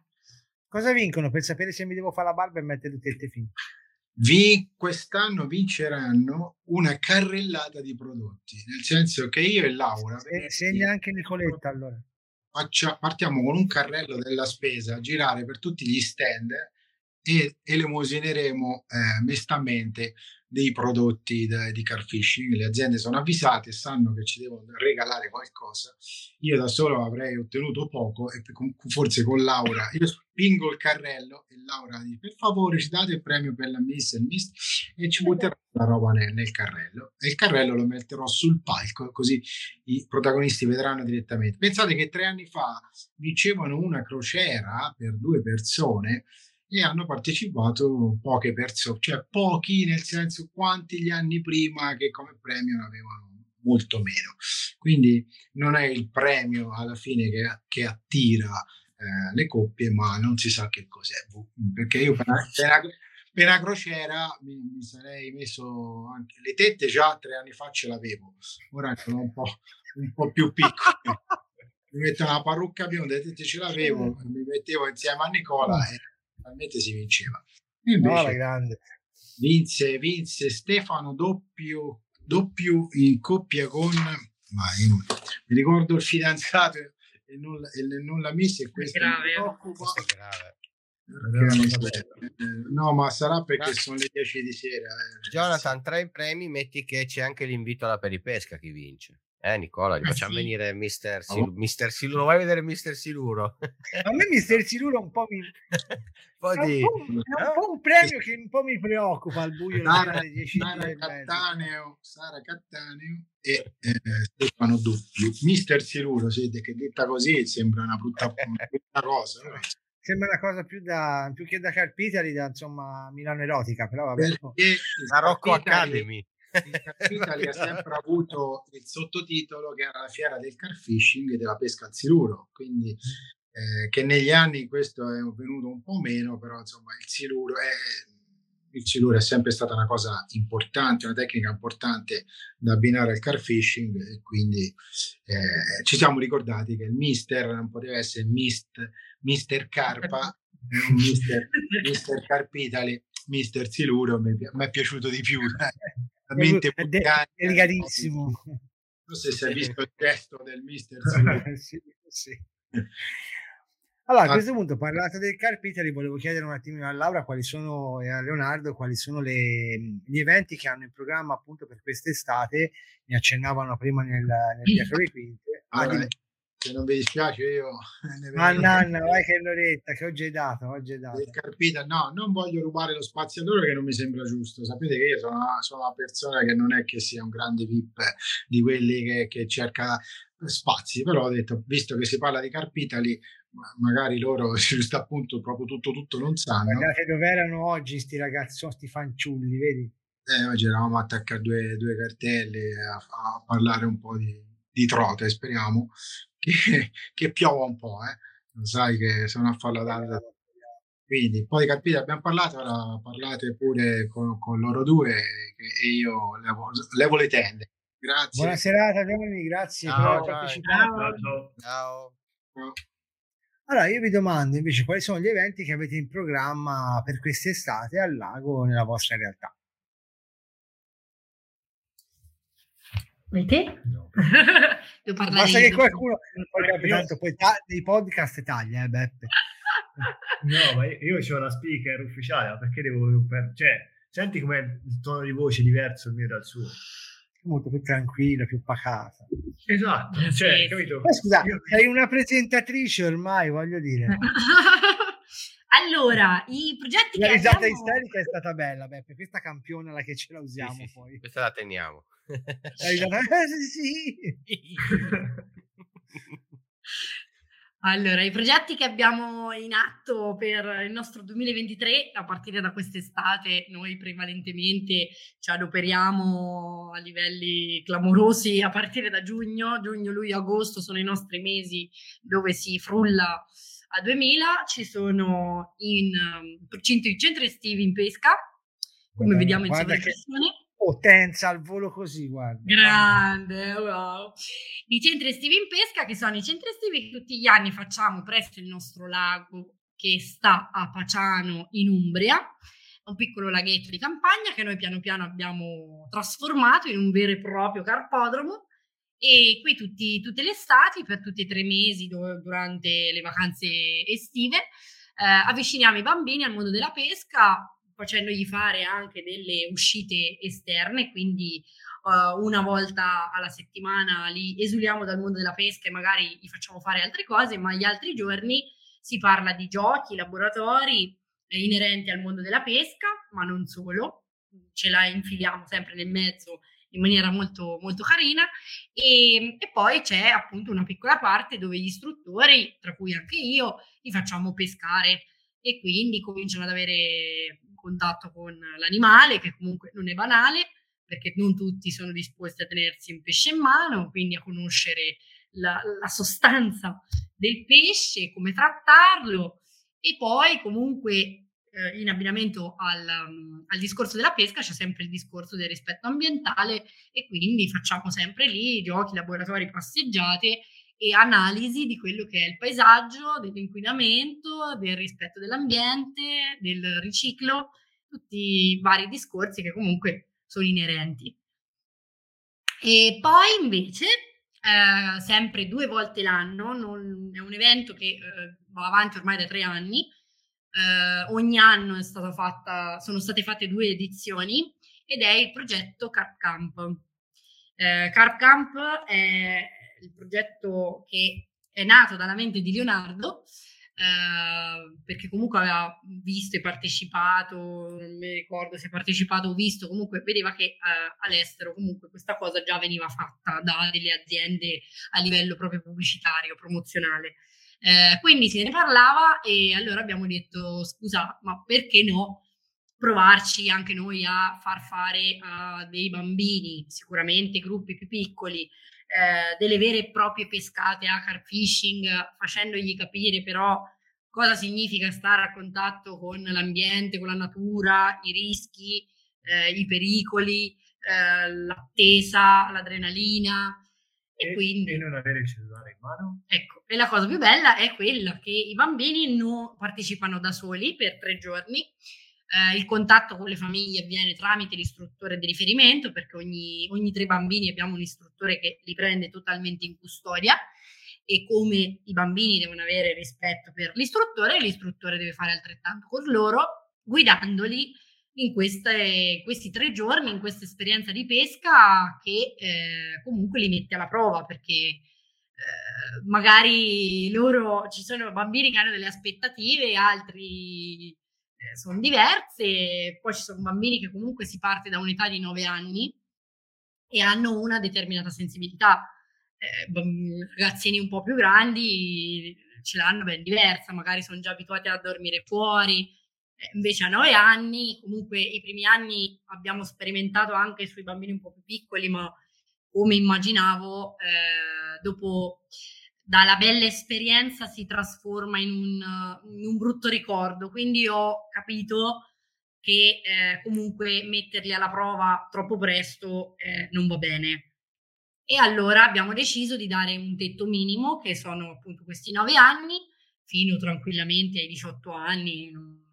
Cosa vincono per sapere se mi devo fare la barba e mettere le tette finte? Vi, quest'anno vinceranno una carrellata di prodotti, nel senso che io e Laura... Se, segna anche Nicoletta allora. Faccia, partiamo con un carrello della spesa a girare per tutti gli stand e elemosineremo eh, mestamente dei prodotti da, di car fishing. Le aziende sono avvisate, sanno che ci devono regalare qualcosa. Io da solo avrei ottenuto poco e forse con Laura io spingo il carrello e Laura dice per favore ci date il premio per la miss e il miss e ci butterò la roba nel, nel carrello e il carrello lo metterò sul palco così i protagonisti vedranno direttamente. Pensate che tre anni fa dicevano una crociera per due persone e hanno partecipato poche persone, cioè pochi nel senso quanti gli anni prima che come premio ne avevano molto meno. Quindi non è il premio alla fine che, che attira eh, le coppie, ma non si sa che cos'è. Perché io per una, per una crociera mi, mi, sarei messo anche le tette già tre anni fa ce l'avevo, ora sono un po', un po più piccole. mi metto una parrucca bionda, le tette ce l'avevo, mi mettevo insieme a Nicola e realmente si vinceva. Invece, no, vinse, vinse Stefano doppio, doppio in coppia con ma io, mi ricordo il fidanzato e non, e non l'ha messa e questo grave, questo è grave. No, ma sarà perché sono le 10 di sera. Eh. Jonathan, tra i premi metti che c'è anche l'invito alla peripesca chi vince. Eh Nicola, gli ah, facciamo sì. venire Mister, Sil- oh. Mister Siluro. Vai a vedere Mister Siluro? A me Mister Siluro un po' mi... È, di... un po', è un po' un premio che un po' mi preoccupa al buio Sara, Sara Cattaneo, Sara Cattaneo e eh, Stefano Doppio. Mister Siluro, siete che detta così sembra una brutta, una brutta cosa. No? Sembra una cosa più, da, più che da Carpitali, da insomma Milano Erotica, però vabbè. Perché la Rocco Academy il Capitali ha sempre avuto il sottotitolo che era la fiera del car fishing e della pesca al siluro, quindi eh, che negli anni questo è venuto un po' meno, però insomma il siluro è, il siluro è sempre stata una cosa importante, una tecnica importante da abbinare al car fishing e quindi eh, ci siamo ricordati che il mister non poteva essere mist, mister Carpa, mister, mister Carpitali, mister Siluro mi è piaciuto di più. Mente è de- delicatissimo. Non so se hai visto il gesto del mister. sì, sì. Allora, a questo punto, parlato del Carpitali, volevo chiedere un attimino a Laura quali sono, e a Leonardo quali sono le, gli eventi che hanno in programma appunto per quest'estate. Mi accennavano prima nel, nel Dietro le Quinte. Allora, ah, se non vi dispiace io ma nanna vai che Loretta che oggi hai dato oggi hai dato. Carpita, no non voglio rubare lo spazio a loro che non mi sembra giusto. Sapete che io sono, sono una persona che non è che sia un grande vip di quelli che, che cerca spazi però ho detto visto che si parla di Carpitali magari loro giusto appunto proprio tutto tutto non sanno. Guardate dove erano oggi sti ragazzi sti fanciulli vedi? Eh, oggi eravamo attaccati a due, due cartelli a, a parlare un po' di, di trote speriamo che, che piova un po', eh. Lo sai che sono a farla data. Quindi, poi capite, abbiamo parlato, ora parlate pure con, con loro due e io levo, levo le tende. Grazie. Buona serata, Giovanni, grazie ciao, per aver partecipato. Ciao. ciao. ciao. Allora, io vi domando invece quali sono gli eventi che avete in programma per quest'estate al lago nella vostra realtà. E te? No. Devo parlare Basta che qualcuno poi, tanto poi ta- dei podcast taglia, eh, Beppe. no, ma io, io ho la speaker ufficiale, ma perché devo... Per... Cioè, senti com'è il tono di voce diverso il mio dal suo. Molto più tranquillo, più pacato. Esatto, cioè, sì. capito? Ma scusa, io... sei una presentatrice ormai, voglio dire. Allora, i progetti la che risata abbiamo... isterica è stata bella, Beppe, questa campiona la che ce la usiamo sì, sì, poi. Questa la teniamo. La risata, eh, sì. Allora, i progetti che abbiamo in atto per il nostro 2023, a partire da quest'estate, noi prevalentemente ci adoperiamo a livelli clamorosi a partire da giugno, giugno, luglio, agosto sono i nostri mesi dove si frulla a 2000 ci sono in um, centri estivi in pesca, come guarda, vediamo in sovraimpressione. Potenza al volo così, guarda. Grande, wow. I centri estivi in pesca, che sono i centri estivi che tutti gli anni facciamo presso il nostro lago che sta a Paciano in Umbria, un piccolo laghetto di campagna che noi piano piano abbiamo trasformato in un vero e proprio carpodromo e qui tutti, tutte le estati, per tutti e tre mesi do, durante le vacanze estive, eh, avviciniamo i bambini al mondo della pesca facendogli fare anche delle uscite esterne, quindi uh, una volta alla settimana li esuliamo dal mondo della pesca e magari gli facciamo fare altre cose, ma gli altri giorni si parla di giochi, laboratori eh, inerenti al mondo della pesca, ma non solo, ce la infiliamo sempre nel mezzo in maniera molto, molto carina. E, e, poi c'è appunto una piccola parte dove gli istruttori, tra cui anche io, li facciamo pescare. E quindi cominciano ad avere contatto con l'animale che comunque non è banale perché non tutti sono disposti a tenersi un pesce in mano, quindi a conoscere la, la sostanza del pesce, come trattarlo. E poi comunque eh, in abbinamento al, um, al, discorso della pesca c'è sempre il discorso del rispetto ambientale e quindi facciamo sempre lì giochi, laboratori, passeggiate e analisi di quello che è il paesaggio, dell'inquinamento, del rispetto dell'ambiente, del riciclo, tutti i vari discorsi che comunque sono inerenti. E poi invece, eh, sempre due volte l'anno, non, è un evento che eh, va avanti ormai da tre anni, eh, ogni anno fatta, sono state fatte due edizioni ed è il progetto Carp Camp. Eh, Carp Camp è il progetto che è nato dalla mente di Leonardo, eh, perché comunque aveva visto e partecipato, non mi ricordo se partecipato o visto, comunque vedeva che eh, all'estero comunque questa cosa già veniva fatta da delle aziende a livello proprio pubblicitario, promozionale. Eh, quindi se ne parlava e allora abbiamo detto scusa, ma perché no provarci anche noi a far fare a dei bambini, sicuramente gruppi più piccoli, eh, delle vere e proprie pescate a carp fishing, facendogli capire però cosa significa stare a contatto con l'ambiente, con la natura, i rischi, eh, i pericoli, eh, l'attesa, l'adrenalina. E, e, quindi, e non avere il cellulare in mano? Ecco, e la cosa più bella è quella che i bambini non partecipano da soli per tre giorni. Eh, il contatto con le famiglie avviene tramite l'istruttore di riferimento, perché ogni, ogni tre bambini abbiamo un istruttore che li prende totalmente in custodia e come i bambini devono avere rispetto per l'istruttore, l'istruttore deve fare altrettanto con loro, guidandoli in queste, questi tre giorni, in questa esperienza di pesca che eh, comunque li mette alla prova perché eh, magari loro ci sono bambini che hanno delle aspettative, altri eh, sono diverse, poi ci sono bambini che comunque si parte da un'età di nove anni e hanno una determinata sensibilità. Eh, ragazzini un po' più grandi ce l'hanno ben diversa, magari sono già abituati a dormire fuori, invece a nove anni, comunque i primi anni abbiamo sperimentato anche sui bambini un po' più piccoli, ma come immaginavo, eh, dopo dalla bella esperienza si trasforma in un, in un, brutto ricordo. Quindi ho capito che eh, comunque metterli alla prova troppo presto eh, non va bene. E allora abbiamo deciso di dare un tetto minimo, che sono appunto questi nove anni, fino tranquillamente ai 18 anni. Non,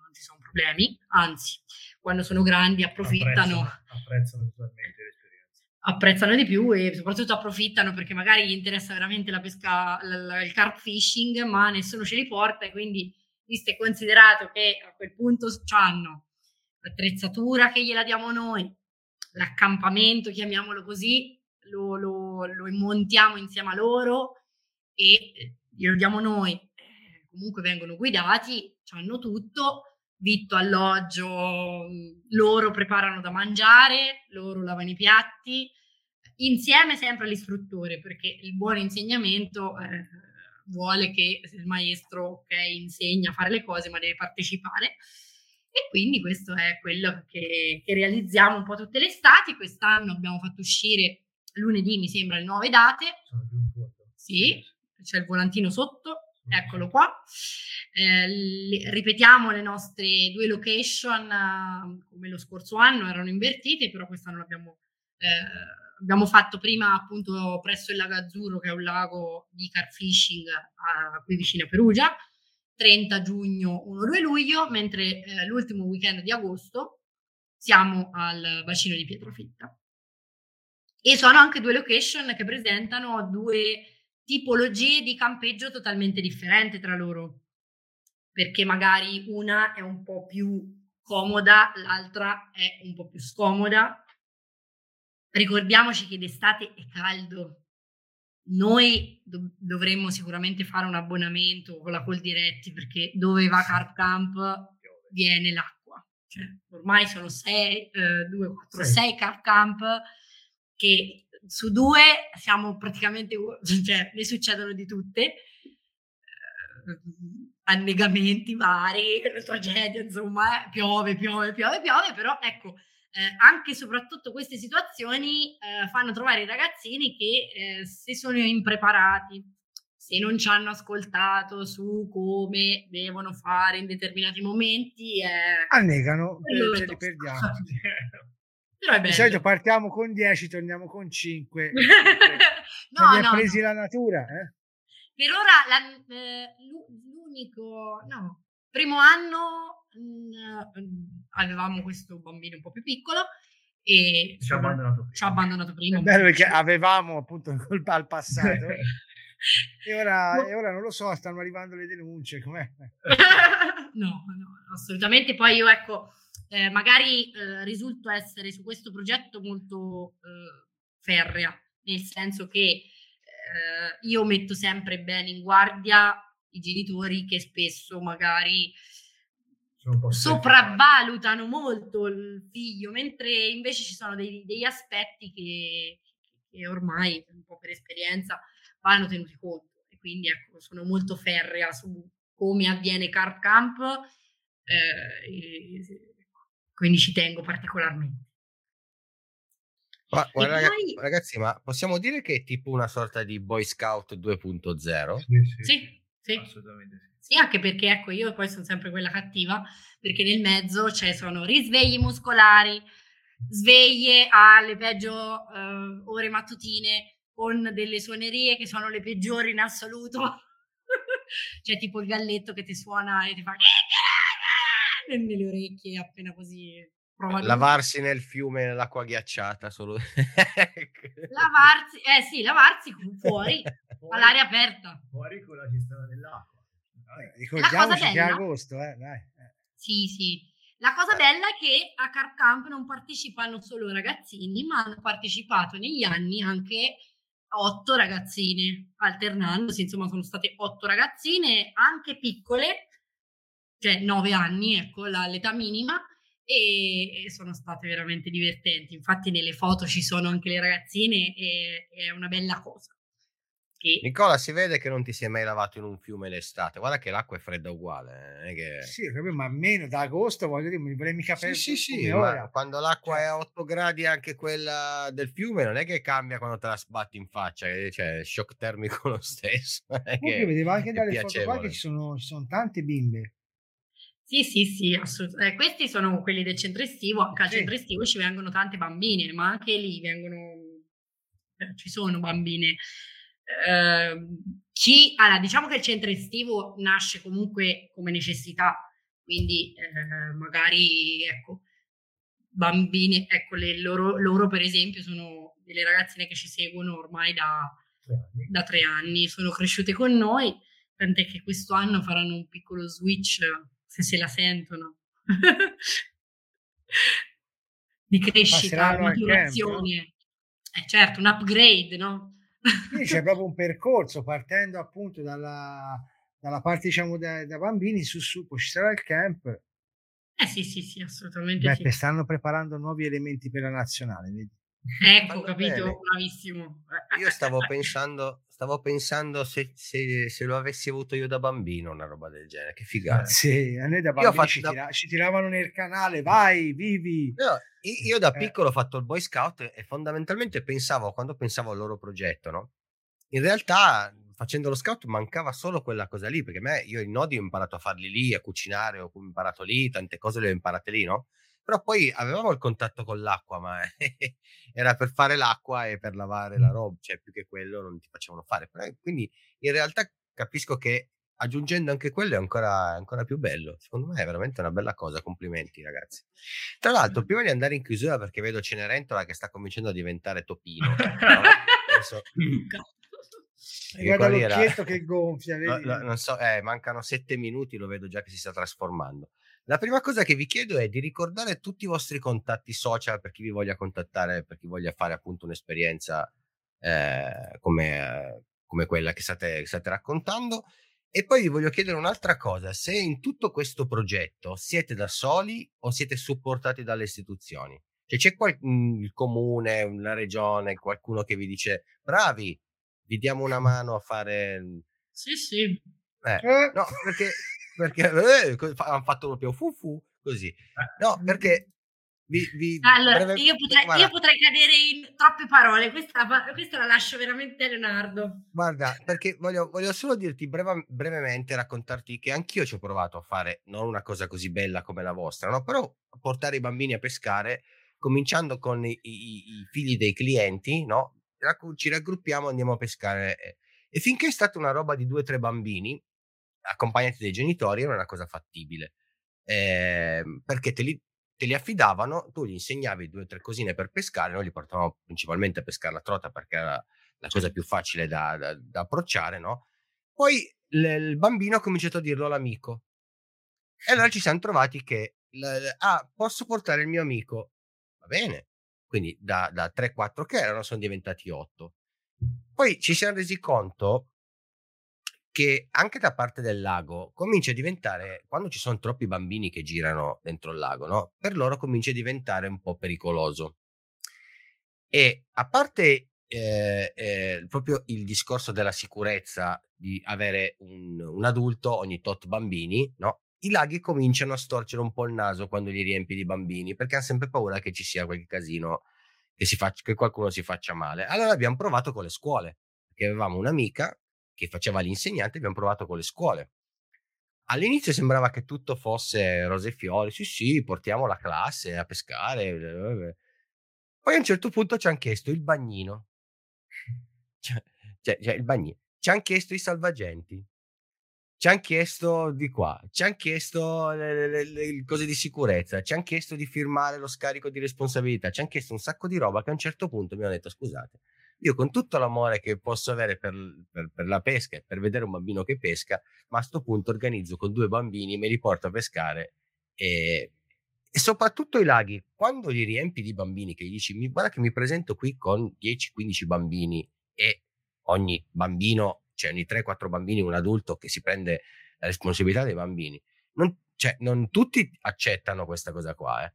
problemi, anzi, quando sono grandi approfittano. Apprezzano, apprezzano totalmente l'esperienza. Apprezzano di più e soprattutto approfittano perché magari gli interessa veramente la pesca, l- il carp fishing, ma nessuno ce li porta e quindi visto e considerato che a quel punto hanno l'attrezzatura che gliela diamo noi, l'accampamento, chiamiamolo così, lo, lo, lo montiamo insieme a loro e glielo diamo noi. Eh, comunque vengono guidati, hanno tutto, vitto, alloggio, loro preparano da mangiare, loro lavano i piatti, insieme sempre all'istruttore, perché il buon insegnamento eh, vuole che il maestro ok, insegna a fare le cose, ma deve partecipare. E quindi questo è quello che, che realizziamo un po' tutte le estati. Quest'anno abbiamo fatto uscire lunedì, mi sembra, le nuove date. Sono più un foto. Sì, c'è il volantino sotto Eccolo qua. Eh, le, ripetiamo le nostre due location uh, come lo scorso anno, erano invertite, però quest'anno l'abbiamo eh, abbiamo fatto prima appunto presso il lago Azzurro, che è un lago di car fishing uh, qui vicino a Perugia, 30 giugno, 1-2 luglio, mentre eh, l'ultimo weekend di agosto siamo al bacino di Pietrafitta. E sono anche due location che presentano due tipologie di campeggio totalmente differenti tra loro, perché magari una è un po' più comoda, l'altra è un po' più scomoda. Ricordiamoci che d'estate è caldo. Noi do- dovremmo sicuramente fare un abbonamento con la Col Diretti perché dove va Carp Camp viene l'acqua. Cioè, ormai sono 6, 2, 4, 6 Carp Camp che su due siamo praticamente, cioè ne succedono di tutte, eh, annegamenti vari, tragedie, insomma, eh, piove, piove, piove, piove, però ecco, eh, anche e soprattutto queste situazioni eh, fanno trovare i ragazzini che eh, se sono impreparati, se non ci hanno ascoltato su come devono fare in determinati momenti, eh, annegano ce li perdiamo. Però è Di solito partiamo con 10, torniamo con 5. no, ha no, presi no. la natura, eh? Per ora la- eh, l'u- l'unico, no, primo anno mh, mh, avevamo questo bambino un po' più piccolo e Ci ha abbandonato. ci ha abbandonato prima. È bello perché avevamo appunto colpa al passato e ora, No. e ora non lo so, stanno arrivando le denunce. Com'è? no, no, assolutamente. Poi io ecco, eh, magari eh, risulto essere su questo progetto molto eh, ferrea, nel senso che eh, io metto sempre bene in guardia i genitori che spesso magari sopravvalutano molto il figlio, mentre invece ci sono dei- degli aspetti che, che ormai, un po' per esperienza, vanno tenuti conto. E quindi ecco, sono molto ferrea su come avviene Carp Camp, eh, quindi ci tengo particolarmente. Ma, guarda, poi- ragazzi, ma possiamo dire che è tipo una sorta di Boy Scout 2.0? Sì, sì, Sì, sì. Assolutamente sì. Sì, anche perché ecco, io poi sono sempre quella cattiva, perché nel mezzo ci sono risvegli muscolari, sveglie alle peggio eh, ore mattutine con delle suonerie che sono le peggiori in assoluto. C'è tipo il galletto che ti suona e ti fa nelle orecchie appena così. Lui. Lavarsi nel fiume nell'acqua ghiacciata solo. Lavarsi, eh sì, lavarsi fuori, all'aria aperta. Fuori con la cisterna dell'acqua. Eh, ricordiamoci che è bella- agosto, eh, dai. eh. Sì, sì. La cosa bella è che a Carp Camp non partecipano solo ragazzini, ma hanno partecipato negli anni anche otto ragazzine, alternandosi, insomma sono state otto ragazzine, anche piccole, cioè nove anni, ecco la- l'età minima, e, e sono state veramente divertenti. Infatti nelle foto ci sono anche le ragazzine e è una bella cosa. Che- Nicola, si vede che non ti sei mai lavato in un fiume l'estate. Guarda che l'acqua è fredda uguale. eh, non è che- Sì, ma meno da agosto voglio dire, mi mica Sì, per sì, sì, ora. quando l'acqua Cioè- è a 8 gradi anche quella del fiume non è che cambia quando te la sbatti in faccia, eh, cioè shock termico lo stesso. Comunque che vedevo anche dalle foto qua che ci sono, ci sono tante bimbe. Sì, sì, sì, assolutamente. questi sono quelli del centro estivo. Anche al Sì. centro estivo ci vengono tante bambine, ma anche lì vengono, eh, ci sono bambine. Ehm, chi, allora, diciamo che il centro estivo nasce comunque come necessità, quindi eh, magari, ecco, bambine, ecco, le loro, loro per esempio sono delle ragazzine che ci seguono ormai da, Tre anni. da tre anni, sono cresciute con noi, tant'è che questo anno faranno un piccolo switch se se la sentono. Di crescita, maturazione. Eh, certo, un upgrade, no? Quindi c'è proprio un percorso partendo appunto dalla, dalla parte diciamo da, da bambini su su, poi ci sarà il camp. Eh sì, sì, sì, assolutamente Beppe, sì. stanno preparando nuovi elementi per la nazionale, vedi? Ecco, Vanno capito? bene. Bravissimo. Io stavo pensando, stavo pensando se, se- se lo avessi avuto io da bambino, una roba del genere, che figata. Sì, a noi da bambini fatto ci, da- tira- ci tiravano nel canale, vai, vivi. No, i- io da Eh. piccolo ho fatto il Boy Scout e fondamentalmente pensavo, quando pensavo al loro progetto, no? In realtà facendo lo scout mancava solo quella cosa lì, perché me, io i nodi ho imparato a farli lì, a cucinare, ho imparato lì, tante cose le ho imparate lì, no? Però poi avevamo il contatto con l'acqua, ma era per fare l'acqua e per lavare la roba, cioè più che quello non ti facevano fare. Però, quindi in realtà capisco che aggiungendo anche quello è ancora, ancora più bello. Secondo me è veramente una bella cosa. Complimenti, ragazzi. Tra l'altro, prima di andare in chiusura, perché vedo Cenerentola che sta cominciando a diventare topino. no? Adesso- Guarda quelli era- l'occhietto che gonfia, No, no, non so, eh, mancano sette minuti, lo vedo già che si sta trasformando. La prima cosa che vi chiedo è di ricordare tutti i vostri contatti social per chi vi voglia contattare, per chi voglia fare appunto un'esperienza eh, come, come quella che state, che state raccontando. E poi vi voglio chiedere un'altra cosa, se in tutto questo progetto siete da soli o siete supportati dalle istituzioni? Cioè c'è qual- mh, il comune, una regione, qualcuno che vi dice bravi, vi diamo una mano a fare... Sì, sì. Eh, Eh, No, perché, perché eh, hanno fatto proprio fu fu così. No, perché vi, vi allora, breve, io, potrei, io, potrei, cadere in troppe parole, questa, questa, la lascio veramente a Leonardo. Guarda, perché voglio, voglio solo dirti breve, brevemente, raccontarti che anch'io ci ho provato a fare non una cosa così bella come la vostra, no? però portare i bambini a pescare, cominciando con i, i, i figli dei clienti, no? ci raggruppiamo, andiamo a pescare. Eh. E finché è stata una roba di due o tre bambini, accompagnati dai genitori, era una cosa fattibile. Eh, perché te li, te li affidavano, tu gli insegnavi due o tre cosine per pescare, noi li portavamo principalmente a pescare la trota perché era la cosa più facile da, da, da approcciare, no? Poi l- il bambino ha cominciato a dirlo all'amico. E allora ci siamo trovati che, l- ah, posso portare il mio amico? Va bene. Quindi da, da 3-4 che erano sono diventati 8. Poi ci siamo resi conto che anche da parte del lago comincia a diventare, quando ci sono troppi bambini che girano dentro il lago, no? per loro comincia a diventare un po' pericoloso. E a parte eh, eh, proprio il discorso della sicurezza di avere un, un, adulto ogni tot bambini, no? i laghi cominciano a storcere un po' il naso quando li riempi di bambini, perché hanno sempre paura che ci sia qualche casino, che, faccia, che qualcuno si faccia male. Allora abbiamo provato con le scuole, perché avevamo un'amica che faceva l'insegnante, abbiamo provato con le scuole. All'inizio sembrava che tutto fosse rose e fiori, sì sì, portiamo la classe a pescare. Poi a un certo punto ci hanno chiesto il bagnino. Cioè, cioè, cioè il bagnino. Ci hanno chiesto i salvagenti. Ci hanno chiesto di qua, ci hanno chiesto le, le, le, cose di sicurezza, ci hanno chiesto di firmare lo scarico di responsabilità, ci hanno chiesto un sacco di roba che a un certo punto mi hanno detto scusate, io con tutto l'amore che posso avere per, per, per, la pesca e per vedere un bambino che pesca, ma a questo punto organizzo con due bambini, me li porto a pescare e, e soprattutto i laghi, quando li riempi di bambini, che gli dici guarda che mi presento qui con 10-15 bambini e ogni bambino, cioè ogni 3-4 bambini, un adulto che si prende la responsabilità dei bambini, non, cioè, non tutti accettano questa cosa qua. Eh.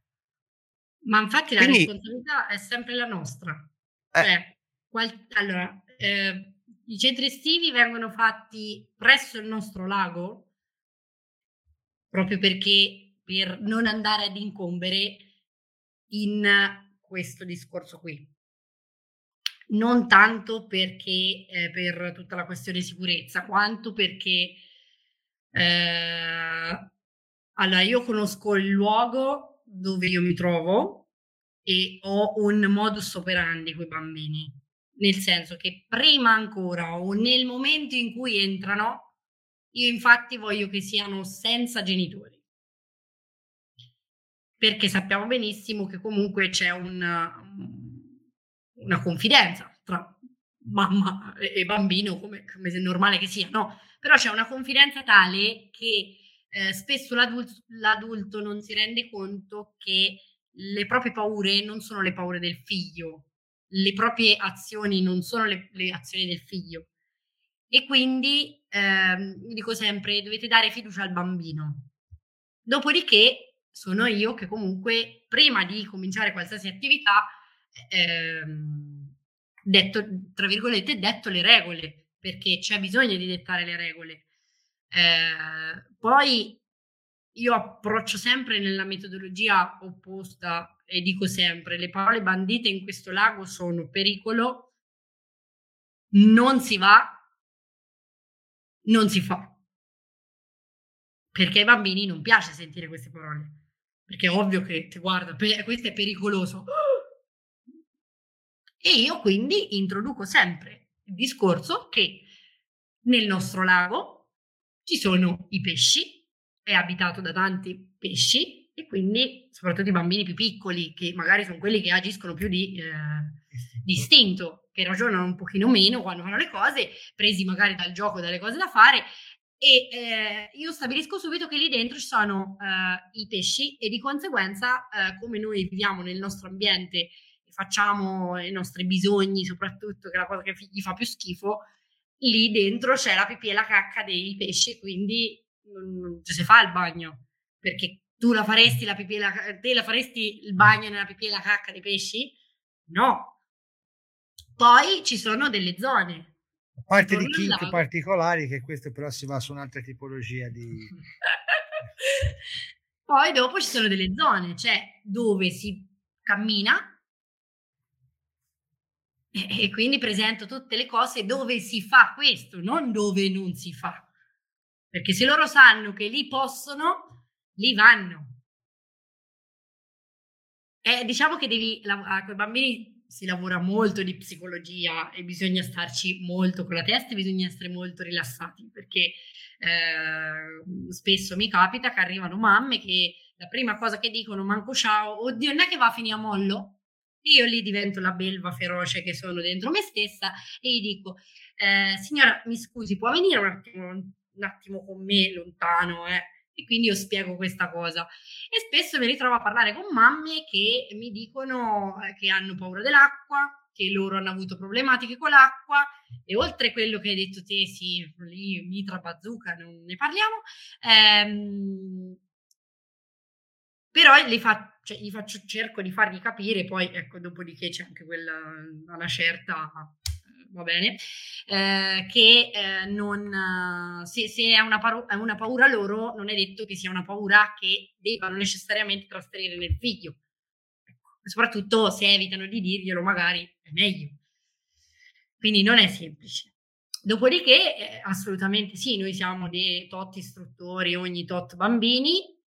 Ma infatti la Quindi, responsabilità è sempre la nostra. Eh, cioè, Qual- allora, eh, i centri estivi vengono fatti presso il nostro lago proprio perché per non andare ad incombere in questo discorso qui. Non tanto perché eh, per tutta la questione sicurezza, quanto perché eh, allora io conosco il luogo dove io mi trovo e ho un modus operandi con i bambini nel senso che prima ancora o nel momento in cui entrano, io infatti voglio che siano senza genitori. Perché sappiamo benissimo che comunque c'è una, una confidenza tra mamma e bambino, come, come è normale che sia, no? Però c'è una confidenza tale che eh, spesso l'adulto, l'adulto non si rende conto che le proprie paure non sono le paure del figlio, le proprie azioni non sono le, le azioni del figlio. E quindi ehm, dico sempre, dovete dare fiducia al bambino. Dopodiché sono io che comunque prima di cominciare qualsiasi attività, ehm, detto, tra virgolette, detto le regole, perché c'è bisogno di dettare le regole. Eh, poi io approccio sempre nella metodologia opposta e dico sempre, le parole bandite in questo lago sono pericolo, non si va, non si fa. Perché ai bambini non piace sentire queste parole. Perché è ovvio che, guarda, per, questo è pericoloso. E io quindi introduco sempre il discorso che nel nostro lago ci sono i pesci, è abitato da tanti pesci e quindi soprattutto i bambini più piccoli che magari sono quelli che agiscono più di eh, distinto, che ragionano un pochino meno quando fanno le cose, presi magari dal gioco, dalle cose da fare. E eh, io stabilisco subito che lì dentro ci sono eh, i pesci e di conseguenza eh, come noi viviamo nel nostro ambiente e facciamo i nostri bisogni, soprattutto che è la cosa che gli fa più schifo, lì dentro c'è la pipì e la cacca dei pesci, quindi non ci si fa il bagno, perché tu la faresti la pipì la, te la faresti il bagno nella pipì e la cacca dei pesci? No. Poi ci sono delle zone. A parte di kink particolari, che questo però si va su un'altra tipologia di... Poi dopo ci sono delle zone, cioè dove si cammina e quindi presento tutte le cose dove si fa questo, non dove non si fa. Perché se loro sanno che lì possono, lì vanno. E diciamo che devi, con i bambini si lavora molto di psicologia e bisogna starci molto con la testa e bisogna essere molto rilassati perché eh, spesso mi capita che arrivano mamme che la prima cosa che dicono manco ciao, oddio non è che va a finire a mollo? Io lì divento la belva feroce che sono dentro me stessa e gli dico, eh, signora mi scusi può venire un attimo, un attimo con me lontano? Eh? E quindi io spiego questa cosa. E spesso mi ritrovo a parlare con mamme che mi dicono eh, che hanno paura dell'acqua, che loro hanno avuto problematiche con l'acqua e oltre quello che hai detto te, sì, lì mitra bazooka, non ne parliamo, ehm, però li fa, cioè, gli faccio, cerco di fargli capire, poi ecco, dopodiché c'è anche quella, una certa va bene, eh, che eh, non, se, se è, una paura, è, una paura loro, non è detto che sia una paura che debbano necessariamente trasferire nel figlio. Ecco, soprattutto se evitano di dirglielo, magari è meglio. Quindi non è semplice. Dopodiché, eh, assolutamente sì, noi siamo dei tot istruttori, ogni tot bambini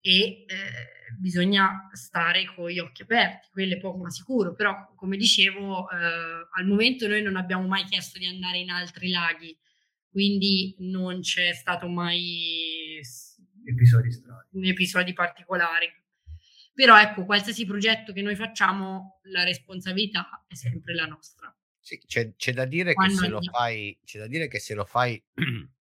e eh, bisogna stare con gli occhi aperti, quello è poco ma sicuro, però come dicevo eh, al momento noi non abbiamo mai chiesto di andare in altri laghi, quindi non c'è stato mai episodi strani, episodi particolari. Però ecco, qualsiasi progetto che noi facciamo, la responsabilità è sempre la nostra. Sì, c'è, c'è da dire Quando che se lo fai, c'è da dire che se lo fai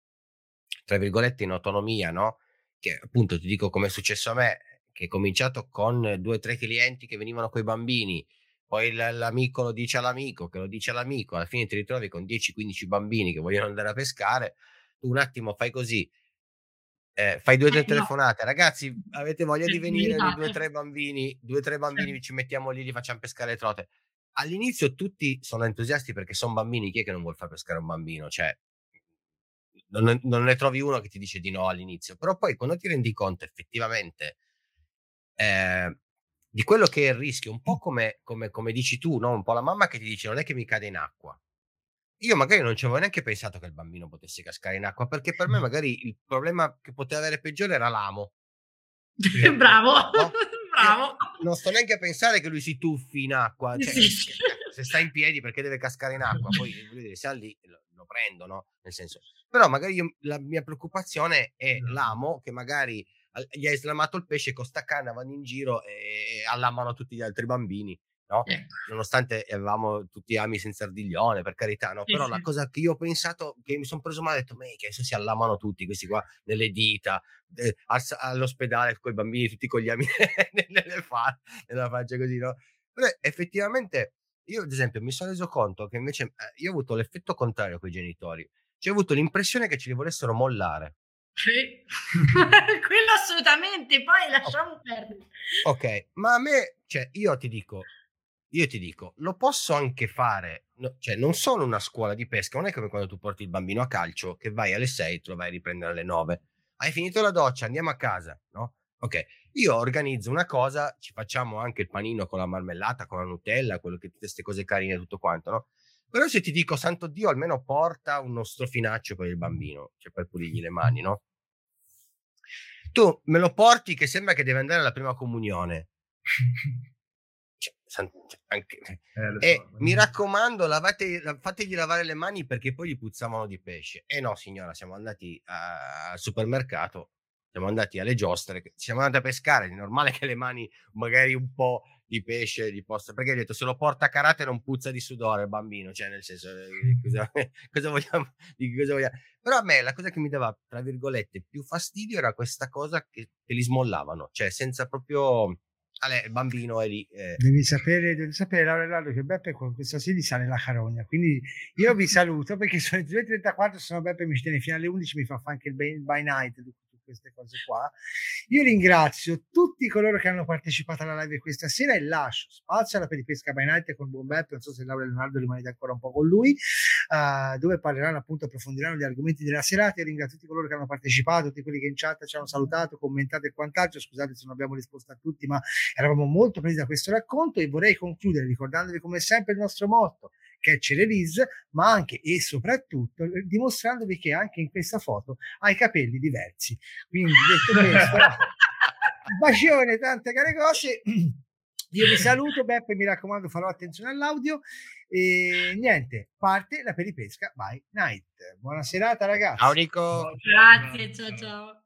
tra virgolette in autonomia, no? Che appunto ti dico come è successo a me, che è cominciato con due o tre clienti che venivano con i bambini, poi l'amico lo dice all'amico, che lo dice all'amico, alla fine ti ritrovi con 10-15 bambini che vogliono andare a pescare, tu un attimo fai così, eh, fai due o tre eh, telefonate, no. ragazzi avete voglia di venire due o tre bambini, due o tre bambini ci mettiamo lì, li facciamo pescare le trote. All'inizio tutti sono entusiasti perché sono bambini, chi è che non vuole far pescare un bambino? Cioè, non, non ne trovi uno che ti dice di no all'inizio, però poi quando ti rendi conto effettivamente eh, di quello che è il rischio, un po' come, come, come dici tu, no? un po' la mamma che ti dice non è che mi cade in acqua. Io magari non ci avevo neanche pensato che il bambino potesse cascare in acqua, perché per me magari il problema che poteva avere peggiore era l'amo. Bravo, no? bravo. Non sto neanche a pensare che lui si tuffi in acqua, cioè, sì. se sta in piedi perché deve cascare in acqua, poi dire, se lì lo, lo prendo, no? Nel senso, però magari io, la mia preoccupazione è l'amo che magari gli hai slamato il pesce con sta canna, vanno in giro e allamano tutti gli altri bambini. No? Eh. Nonostante avevamo tutti ami senza ardiglione, per carità, no? però sì. la cosa che io ho pensato, che mi sono preso male, ho detto, che adesso si allamano tutti questi qua nelle dita, eh, all'ospedale con i bambini, tutti con gli ami nelle fa- nella faccia così, no? Però effettivamente io, ad esempio, mi sono reso conto che invece eh, io ho avuto l'effetto contrario con i genitori, cioè ho avuto l'impressione che ce li volessero mollare. Sì. Quello assolutamente, poi lasciamo perdere. Ok, ma a me, cioè, io ti dico, io ti dico, lo posso anche fare, no, cioè, non sono una scuola di pesca, non è come quando tu porti il bambino a calcio, che vai alle 6 te lo vai a riprendere alle 9. Hai finito la doccia, andiamo a casa, no? Ok, io organizzo una cosa, ci facciamo anche il panino con la marmellata, con la Nutella, quello che tutte queste cose carine, tutto quanto, no? Però se ti dico, santo Dio, almeno porta uno strofinaccio per il bambino, cioè per pulirgli le mani, no? Tu me lo porti che sembra che deve andare alla prima comunione. Cioè, cioè, anche, eh, e so, mi raccomando, lavate, fategli lavare le mani perché poi gli puzzavano di pesce. E eh no, signora, siamo andati al supermercato, siamo andati alle giostre, siamo andati a pescare. È normale che le mani magari un po' di pesce di posta perché hai detto se lo porta a karate non puzza di sudore il bambino cioè nel senso eh, cosa, cosa, vogliamo, cosa vogliamo però a me la cosa che mi dava tra virgolette più fastidio era questa cosa che, che li smollavano cioè senza proprio Ale, il bambino è lì. Eh. Devi sapere, devi sapere, Laurello, che Beppe questa sera sale la carogna. Quindi io vi saluto perché sono le 2.34, sono Beppe mi tiene fino alle 11, mi fa anche il by night queste cose qua. Io ringrazio tutti coloro che hanno partecipato alla live questa sera e lascio spazio alla peripesca by night con buon Beppe, non so se Laura Leonardo rimanete ancora un po' con lui, uh, dove parleranno appunto, approfondiranno gli argomenti della serata. Io ringrazio tutti coloro che hanno partecipato, tutti quelli che in chat ci hanno salutato, commentato e quant'altro. Scusate se non abbiamo risposto a tutti, ma eravamo molto presi da questo racconto e vorrei concludere ricordandovi come sempre il nostro motto catch release, ma anche e soprattutto dimostrandovi che anche in questa foto hai capelli diversi. Quindi detto questo, bacione, tante care cose. Io vi saluto, Beppe, mi raccomando, farò attenzione all'audio. E niente, parte la peripesca by night. Buona serata, ragazzi. Ciao Nico. Grazie, ciao ciao.